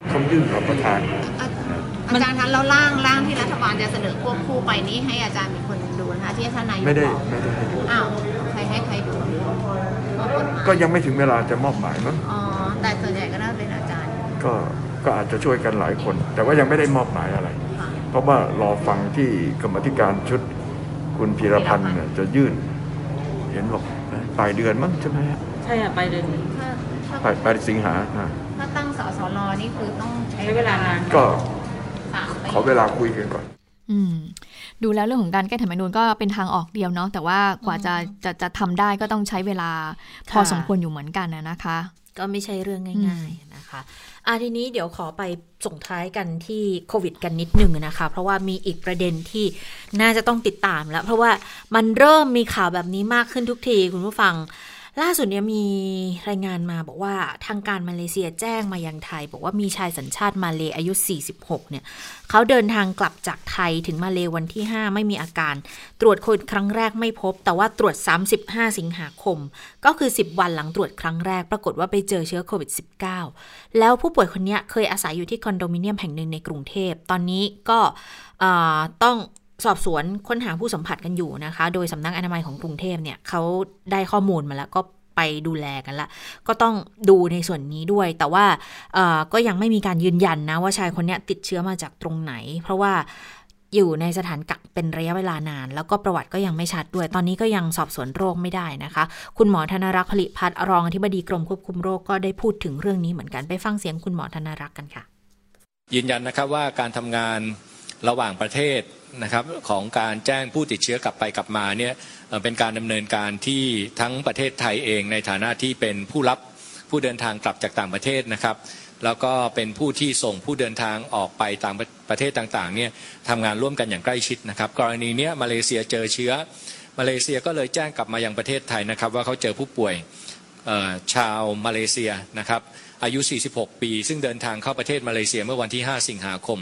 เขายื่นกับประธานอาจารย์คะแล้วร่างร่างที่รัฐบาลจะเสนอควบคู่ไปนี้ให้อาจารย์เป็นคนดูนะคะที่ท่านนายกไม่ได้ไม่ได้ให้ดูอ้าวใครให้ใครดู ก็ยังไม่ถึงเวลาจะมอบหมายมั้งอ๋อแต่ส่วนใหญ่ก็น่าเป็นอาจารย์ ก็ก็อาจจะช่วยกันหลายคน แต่ว่ายังไม่ได้มอบหมายอะไร เพราะว่ารอฟังที่กรรมธิการชุดคุณพีรพันธ์เนี่ยจะยื่น เห็นบอกปลายเดือนมั้งใช่ไหมใช่อะปลายเดือนปลายปลายสิงหาถ้าตั้งสสรนี่คือต้องใช้เวลานานก็ขอเวลาคุยกันก่อน อืม ดูแล้วเรื่องของการแก้ไขรัฐมนูญก็เป็นทางออกเดียวเนาะแต่ว่ากว่าจะจะจะทำได้ก็ต้องใช้เวลาพอสมควรอยู่เหมือนกันนะคะ ก็ไม่ใช่เรื่องง่ายๆนะคะอะทีนี้เดี๋ยวขอไปส่งท้ายกันที่โควิดกันนิดหนึ่งนะคะ เพราะว่ามีอีกประเด็นที่น่าจะต้องติดตามแล้ว เพราะว่ามันเริ่มมีข่าวแบบนี้มากขึ้นทุกทีคุณผู้ฟัง ล่าสุดเนี่ยมีรายงานมาบอกว่าทางการมาเลเซียแจ้งมายังไทย บอกว่ามีชายสัญชาติมาเลอายุ 46 เนี่ยเขาเดินทางกลับจากไทยถึงมาเลวันที่ 5 ไม่มีอาการ ตรวจโควิดครั้งแรกไม่พบ แต่ว่าตรวจ 35 สิงหาคม ก็คือ 10 วันหลังตรวจครั้งแรก ปรากฏว่าไปเจอเชื้อโควิด -19 แล้วผู้ป่วยคนนี้เคยอาศัยอยู่ที่คอนโดมิเนียมแห่งหนึ่งในกรุงเทพตอนนี้ก็ต้อง สอบสวนค้นหาผู้สัมผัสกันอยู่นะคะ โดยสำนักอนามัยของกรุงเทพเนี่ยเขาได้ข้อมูลมาแล้วก็ไปดูแลกันละ ก็ต้องดูในส่วนนี้ด้วย แต่ว่าก็ยังไม่มีการยืนยันนะว่าชายคนนี้ติดเชื้อมาจากตรงไหน เพราะว่าอยู่ในสถานกักเป็นระยะเวลานาน แล้วก็ประวัติก็ยังไม่ชัดด้วย ตอนนี้ก็ยังสอบสวนโรคไม่ได้นะคะ คุณหมอธนรักษ์ผลิพัฒน์รองอธิบดีกรมควบคุมโรคก็ได้พูดถึงเรื่องนี้เหมือนกันไปฟังเสียงคุณหมอธนรักษ์กันค่ะ ยืนยันนะครับว่าการทำงาน ระหว่างประเทศนะครับของการแจ้งผู้ติดเชื้อกลับไปกลับมาเนี่ยเป็นการดำเนินการที่ทั้งประเทศไทยเองในฐานะที่เป็นผู้รับผู้เดินทางกลับจากต่างประเทศนะครับแล้วก็เป็นผู้ที่ส่งผู้เดินทางออกไปต่างประเทศต่างๆเนี่ยทำงานร่วมกันอย่างใกล้ชิดนะครับ กรณีนี้มาเลเซียเจอเชื้อ มาเลเซียก็เลยแจ้งกลับมายังประเทศไทยนะครับ ว่าเขาเจอผู้ป่วยชาวมาเลเซียนะครับอายุ 46 ปี ซึ่งเดินทางเข้าประเทศมาเลเซียเมื่อวันที่ 5 สิงหาคม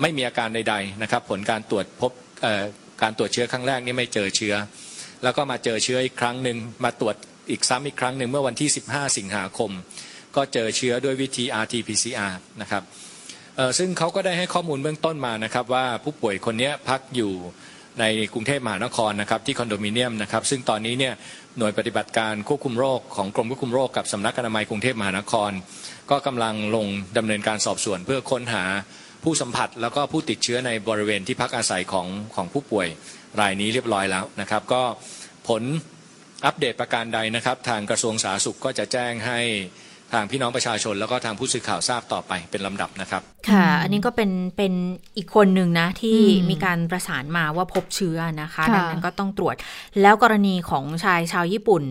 ไม่มีอาการใดๆนะครับ ผลการตรวจพบการตรวจเชื้อครั้งแรกนี่ไม่เจอเชื้อ แล้วก็มาเจอเชื้ออีกครั้งหนึ่งมาตรวจอีกซ้ำอีกครั้งหนึ่งเมื่อวันที่ 15 สิงหาคม ก็เจอเชื้อด้วยวิธี RT-PCR นะครับซึ่งเขาก็ได้ให้ข้อมูลเบื้องต้นมานะครับ ว่าผู้ป่วยคนนี้พักอยู่ในกรุงเทพมหานครนะครับที่คอนโดมิเนียมนะครับซึ่งตอนนี้เนี่ยหน่วยปฏิบัติการควบคุมโรคของกรมควบคุมโรคกับสำนักอนามัยกรุงเทพมหานคร ก็กำลังลงดำเนินการสอบสวนเพื่อค้นหา ผู้สัมผัสแล้วก็ผู้ติดเชื้อในบริเวณที่พักอาศัยของของผู้ป่วยรายนี้เรียบร้อยแล้วนะครับ ก็ผลอัปเดตประการใดนะครับ ทางกระทรวงสาธารณสุขก็จะแจ้งให้ ทางพี่น้องประชาชน แล้วก็ทางผู้สื่อข่าวทราบต่อไปเป็นลำดับนะครับ ค่ะ อันนี้ก็เป็นเป็นอีกคนหนึ่งนะ ที่มีการประสานมาว่าพบเชื้อนะคะดังนั้นก็ต้องตรวจ แล้วกรณีของชายชาวญี่ปุ่น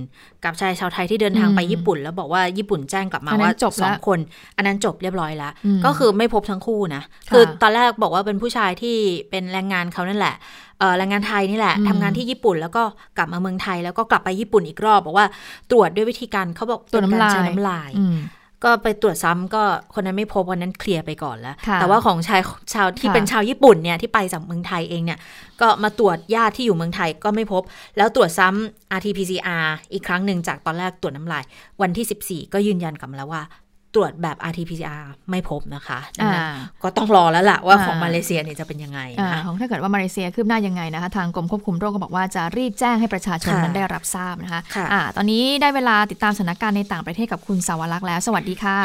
กับชายชาวไทยที่เดินทางไปญี่ปุ่น แล้วบอกว่าญี่ปุ่นแจ้งกลับมาว่าจบสองคน อันนั้นจบเรียบร้อยแล้วก็คือไม่พบทั้งคู่นะคือตอนแรกบอกว่าเป็นผู้ชายที่เป็นแรงงานเขานั่นแหละ แรงงานไทยนี่แหละทำงานที่ญี่ปุ่น แล้วก็กลับมาเมืองไทย แล้วก็กลับไปญี่ปุ่นอีกรอบบอกว่าตรวจด้วยวิธีการเขาบอกตรวจน้ำลายน้ำลายก็ไปตรวจซ้ำก็คนนั้นไม่พบวันนั้นเคลียร์ไปก่อนแล้ว แต่ว่าของชายชาวที่เป็นชาวญี่ปุ่นเนี่ยที่ไปจากเมืองไทยเองเนี่ย ก็มาตรวจญาติที่อยู่เมืองไทยก็ไม่พบ แล้วตรวจซ้ำ RT-PCR อีกครั้งหนึ่งจากตอนแรกตรวจน้ำลาย วันที่ 14 ก็ยืนยันกลับมาแล้วว่า ตรวจแบบ RT-PCR ไม่พบนะคะก็ต้องรอแล้วล่ะว่าของมาเลเซียเนี่ยจะเป็นยังไงนะของถ้าเกิดว่ามาเลเซียคืบหน้ายังไงนะคะ ทางกรมควบคุมโรคก็บอกว่าจะรีบแจ้งให้ประชาชนนั้นได้รับทราบนะคะะตอนนี้ได้เวลาติดตามสถานการณ์ในต่างประเทศกับคุณสาวรักษ์แล้ว สวัสดีค่ะ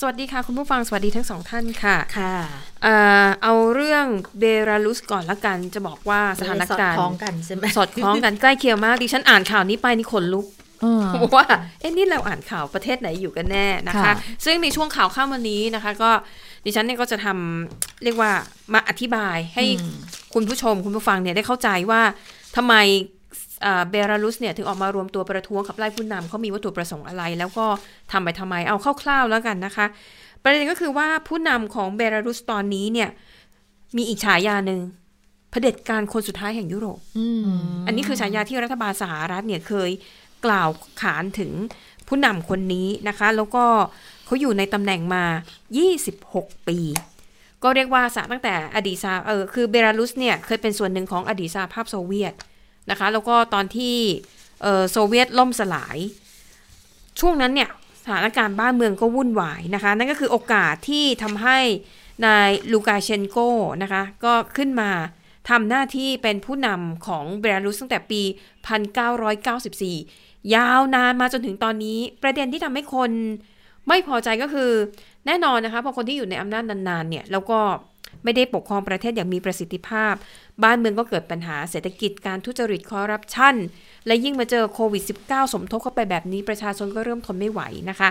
สวัสดีค่ะ คุณผู้ฟังสวัสดีทั้งสองท่านค่ะค่ะเอาเรื่องเบลารุสก่อนละกันจะบอกว่าสถานการณ์สอดคล้องกันใช่ไหมสอดคล้องกันใกล้เคียงมากดิฉันอ่านข่าวนี้ไปนี่ขนลุก ว่าเอ๊ะนี่เราอ่านข่าวประเทศไหนอยู่กันแน่นะคะ ซึ่งในช่วงข่าวข้ามวันนี้นะคะ ก็ดิฉันเนี่ยก็จะทำเรียกว่ามาอธิบายให้คุณผู้ชมคุณผู้ฟังเนี่ยได้เข้าใจว่าทำไมเบลารุสเนี่ยถึงออกมารวมตัวประท้วงขับไล่ผู้นำเขามีวัตถุประสงค์อะไร แล้วก็ทำไปทำไมเอาคร่าวๆแล้วกันนะคะ ประเด็นก็คือว่าผู้นำของเบลารุสตอนนี้เนี่ย มีอีกฉายาหนึ่งเผด็จการคนสุดท้ายแห่งยุโรปอันนี้คือฉายาที่รัฐบาลสหรัฐเนี่ยเคย กล่าวขานถึงผู้นำคนนี้นะคะ แล้วก็เขาอยู่ในตำแหน่งมา 26 ปี ก็เรียกว่าสตั้งแต่อดีตซาเออคือเบลารุสเนี่ยเคยเป็นส่วนหนึ่งของอดีตสหภาพโซเวียตนะคะ แล้วก็ตอนที่เออโซเวียตล่มสลาย ช่วงนั้นเนี่ยสถานการณ์บ้านเมืองก็วุ่นวายนะคะ นั่นก็คือโอกาสที่ทำให้นายลูกาเชนโกนะคะ ก็ขึ้นมาทำหน้าที่เป็นผู้นำของเบลารุสตั้งแต่ปี 1994 ยาวนานมาจนถึงตอนนี้ ประเด็นที่ทำให้คนไม่พอใจก็คือ แน่นอนนะคะพอคนที่อยู่ในอำนาจนานๆเนี่ยแล้วก็ไม่ได้ปกครองประเทศอย่างมีประสิทธิภาพ บ้านเมืองก็เกิดปัญหาเศรษฐกิจการทุจริตคอร์รัปชันและยิ่งมาเจอโควิด -19 สมทบเข้าไปแบบนี้ประชาชนก็เริ่มทนไม่ไหวนะคะ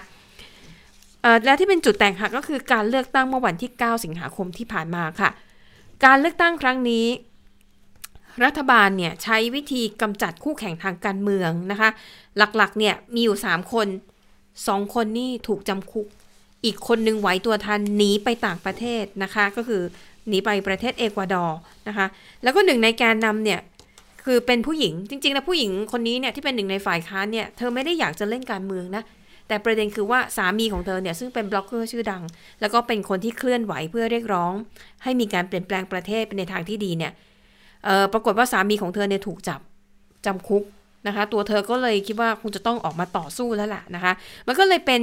และที่เป็นจุดแตกหักก็คือการเลือกตั้งเมื่อวันที่ 9 สิงหาคมที่ผ่านมาค่ะ การเลือกตั้งครั้งนี้ รัฐบาลเนี่ยใช้วิธีกำจัดคู่แข่งทางการเมืองนะคะ หลักๆเนี่ยมีอยู่ 3 คน 2 คนนี่ถูกจำคุก อีกคนนึงไหวตัวทันหนีไปต่างประเทศนะคะ ก็คือหนีไปประเทศเอกวาดอร์นะคะ แล้วก็หนึ่งในแกนนำเนี่ยคือเป็นผู้หญิงจริงๆแล้วผู้หญิงคนนี้เนี่ยที่เป็นหนึ่งในฝ่ายค้านเนี่ยเธอไม่ได้อยากจะเล่นการเมืองนะแต่ประเด็นคือว่าสามีของเธอเนี่ยซึ่งเป็นบล็อกเกอร์ชื่อดัง แล้วก็เป็นคนที่เคลื่อนไหวเพื่อเรียกร้อง ให้มีการเปลี่ยนแปลงประเทศเป็นในทางที่ดีเนี่ย ปรากฏว่าสามีของเธอเนี่ยถูกจับจำคุกนะคะ ตัวเธอก็เลยคิดว่าคงจะต้องออกมาต่อสู้แล้วแหละนะคะ มันก็เลยเป็น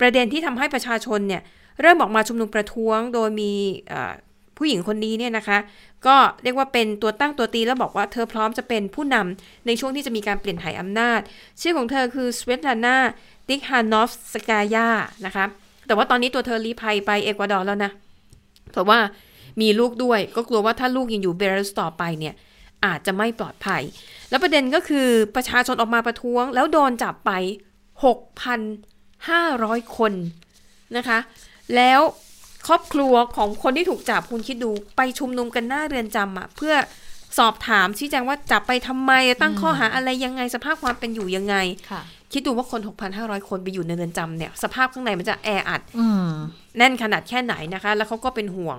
ประเด็นที่ทำให้ประชาชนเนี่ยเริ่มออกมาชุมนุมประท้วงโดยมีผู้หญิงคนนี้เนี่ยนะคะ ก็เรียกว่าเป็นตัวตั้งตัวตีแล้วบอกว่าเธอพร้อมจะเป็นผู้นำในช่วงที่จะมีการเปลี่ยนถ่ายอำนาจ ชื่อของเธอคือสเวตลานาติกฮานอฟสกายานะคะแต่ว่าตอนนี้ตัวเธอลี้ภัยไปเอกวาดอร์แล้วนะเพราะว่า มีลูกด้วย ก็กลัวว่าถ้าลูกยังอยู่เบลารุสต่อไปเนี่ยอาจจะไม่ปลอดภัย แล้วประเด็นก็คือประชาชนออกมาประท้วง แล้วโดนจับไป 6,500 คนนะคะ แล้วครอบครัวของคนที่ถูกจับคุณคิดดูไปชุมนุมกันหน้าเรือนจำอะเพื่อสอบถามชี้แจงว่าจับไปทำไมตั้งข้อหาอะไรยังไงสภาพความเป็นอยู่ยังไงคิดดูว่าคน 6,500 คนไปอยู่ในเรือนจำเนี่ย สภาพข้างในมันจะแออัดแน่นขนาดแค่ไหนนะคะ แล้วเขาก็เป็นห่วง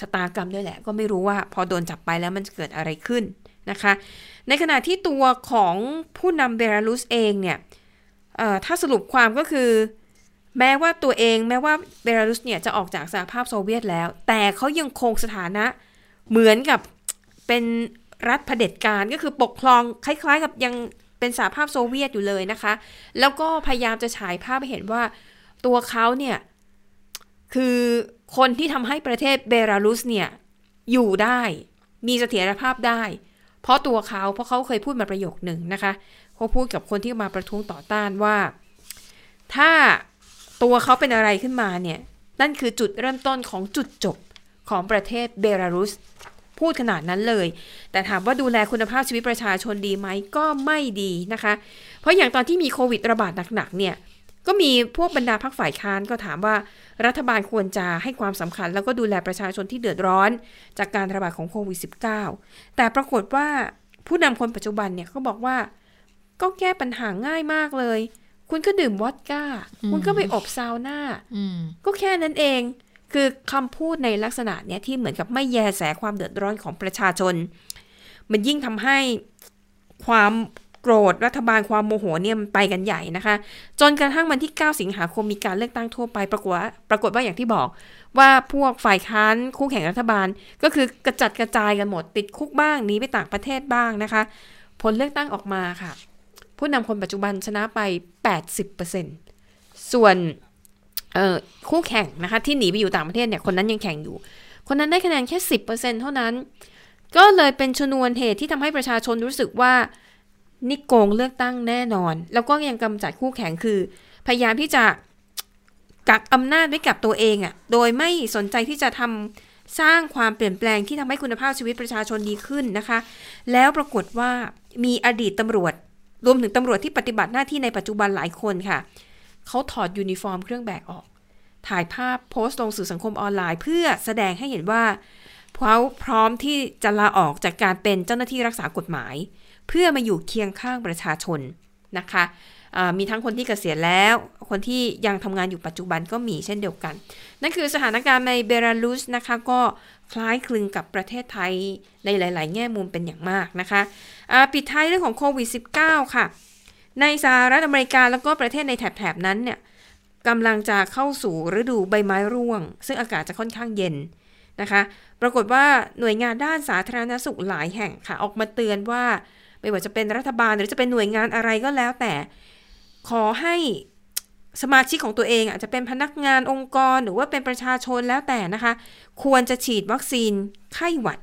ชะตากรรมด้วยแหละ ก็ไม่รู้ว่าพอโดนจับไปแล้วมันจะเกิดอะไรขึ้นนะคะ ในขณะที่ตัวของผู้นำเบลารุสเองเนี่ยถ้าสรุปความก็คือ แม้ว่าตัวเองแม้ว่าเบลารุสเนี่ยจะออกจากสหภาพโซเวียตแล้ว แต่เขายังคงสถานะเหมือนกับเป็นรัฐเผด็จการก็คือปกครองคล้ายๆ กับยังเป็นสหภาพโซเวียตอยู่เลยนะคะ แล้วก็พยายามจะฉายภาพให้เห็นว่าตัวเขาเนี่ยคือ คนที่ทำให้ประเทศเบลารุสเนี่ย อยู่ได้ มีเสถียรภาพได้ เพราะตัวเขาเพราะเขาเคยพูดมาประโยคหนึ่งนะคะเขาพูดกับคนที่มาประท้วงต่อต้านว่า ถ้าตัวเขาเป็นอะไรขึ้นมาเนี่ย นั่นคือจุดเริ่มต้นของจุดจบของประเทศเบลารุส พูดขนาดนั้นเลย แต่ถามว่าดูแลคุณภาพชีวิตประชาชนดีไหมก็ไม่ดีนะคะ เพราะอย่างตอนที่มีโควิดระบาดหนักๆเนี่ย ก็มีพวกบรรดาพักฝ่ายค้านก็ถามว่ารัฐบาลควรจะให้ความสำคัญ แล้วก็ดูแลประชาชนที่เดือดร้อน จากการระบาดของโควิด -19 แต่ปรากฏว่าผู้นำคนปัจจุบันเนี่ยก็บอกว่า ก็แก้ปัญหาง่ายมากเลย คุณก็ดื่มวอดก้า คุณก็ไปอบซาวน่าก็แค่นั้นเอง คือคำพูดในลักษณะเนี้ยที่เหมือนกับไม่แยแสความเดือดร้อนของประชาชน มันยิ่งทำให้ความ โกรธรัฐบาลความโมโหเนี่ยไปกันใหญ่นะคะ จนกระทั่งวันที่ 9 สิงหาคมมีการเลือกตั้งทั่วไปปรากฏว่าปรากฏว่าอย่างที่บอก ว่าพวกฝ่ายค้านคู่แข่งรัฐบาล ก็คือกระจัดกระจายกันหมด ติดคุกบ้างหนีไปต่างประเทศบ้างนะคะ ผลเลือกตั้งออกมาค่ะ ผู้นำคนปัจจุบันชนะไป 80%ส่วนคู่แข่งนะคะที่หนีไปอยู่ต่างประเทศเนี่ยคนนั้นยังแข่งอยู่ คนนั้นได้คะแนนแค่สิบเปอร์เซ็นเท่านั้น ก็เลยเป็นชนวนเหตุที่ทำให้ประชาชนรู้สึกว่า นี่โกงเลือกตั้งแน่นอน แล้วก็ยังกำจัดคู่แข่งคือ พยายามที่จะกักอำนาจไว้กับตัวเองอะ่ะ โดยไม่สนใจที่จะทำสร้างความเปลี่ยนแปลงที่ทำให้คุณภาพชีวิตประชาชนดีขึ้นนะคะ แล้วปรากฏว่ามีอดีตตำรวจ รวมถึงตำรวจที่ปฏิบัติหน้าที่ในปัจจุบันหลายคนค่ะ เขาถอดยูนิฟอร์มเครื่องแบบออก ถ่ายภาพโพสต์ลงสื่อสังคมออนไลน์ เพื่อแสดงให้เห็นว่าเขาพร้อมที่จะลาออกจากการเป็นเจ้าหน้าที่รักษากฎหมาย เพื่อมาอยู่เคียงข้างประชาชนนะคะมีทั้งคนที่เกษียณแล้ว คนที่ยังทำงานอยู่ปัจจุบันก็มีเช่นเดียวกัน นั่นคือสถานการณ์ในเบลารุสนะคะก็คล้ายคลึงกับประเทศไทยในหลาย ๆ แง่มุมเป็นอย่างมากนะคะปิดท้ายเรื่องของโควิด -19 ค่ะ ในสหรัฐอเมริกาแล้วก็ประเทศในแถบ ๆ นั้นเนี่ยกำลังจะเข้าสู่ฤดูใบไม้ร่วง ซึ่งอากาศจะค่อนข้างเย็นนะคะ ปรากฏว่าหน่วยงานด้านสาธารณสุขหลายแห่งค่ะ ออกมาเตือนว่า ไม่ว่าจะเป็นรัฐบาลหรือจะเป็นหน่วยงานอะไรก็แล้ว แต่ขอให้สมาชิกของตัวเองอาจจะเป็นพนักงานองค์กรหรือว่าเป็นประชาชนแล้วแต่นะคะ ควรจะฉีดวัคซีนไข้หวัด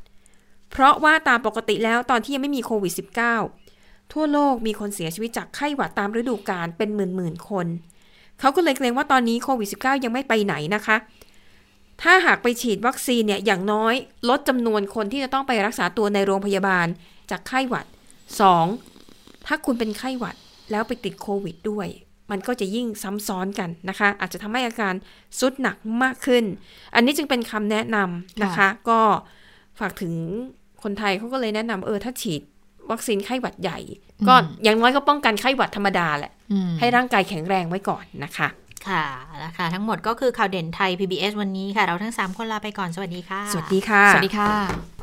เพราะว่าตามปกติแล้วตอนที่ยังไม่มีโควิด -19 ทั่วโลกมีคนเสียชีวิตจากไข้หวัดตามฤดูกาลเป็นหมื่นๆคน เขาก็เลยเกรงว่าตอนนี้โควิด -19 ยังไม่ไปไหนนะคะ ถ้าหากไปฉีดวัคซีนเนี่ยอย่างน้อยลดจำนวนคนที่จะต้องไปรักษาตัวในโรงพยาบาลจากไข้หวัด 2. ถ้าคุณเป็นไข้หวัดแล้วไปติดโควิดด้วย มันก็จะยิ่งซ้ำซ้อนกันนะคะ อาจจะทำให้อาการสุดหนักมากขึ้น อันนี้จึงเป็นคำแนะนำนะคะ ก็ฝากถึงคนไทยเขาก็เลยแนะนำเออถ้าฉีดวัคซีนไข้หวัดใหญ่ ก็อย่างน้อยก็ป้องกันไข้หวัดธรรมดาแหละ ให้ร่างกายแข็งแรงไว้ก่อนนะคะค่ะนะคะ ทั้งหมดก็คือข่าวเด่นไทย PBS วันนี้ค่ะ เราทั้ง 3 คนลาไปก่อน สวัสดีค่ะ สวัสดีค่ะ สวัสดีค่ะ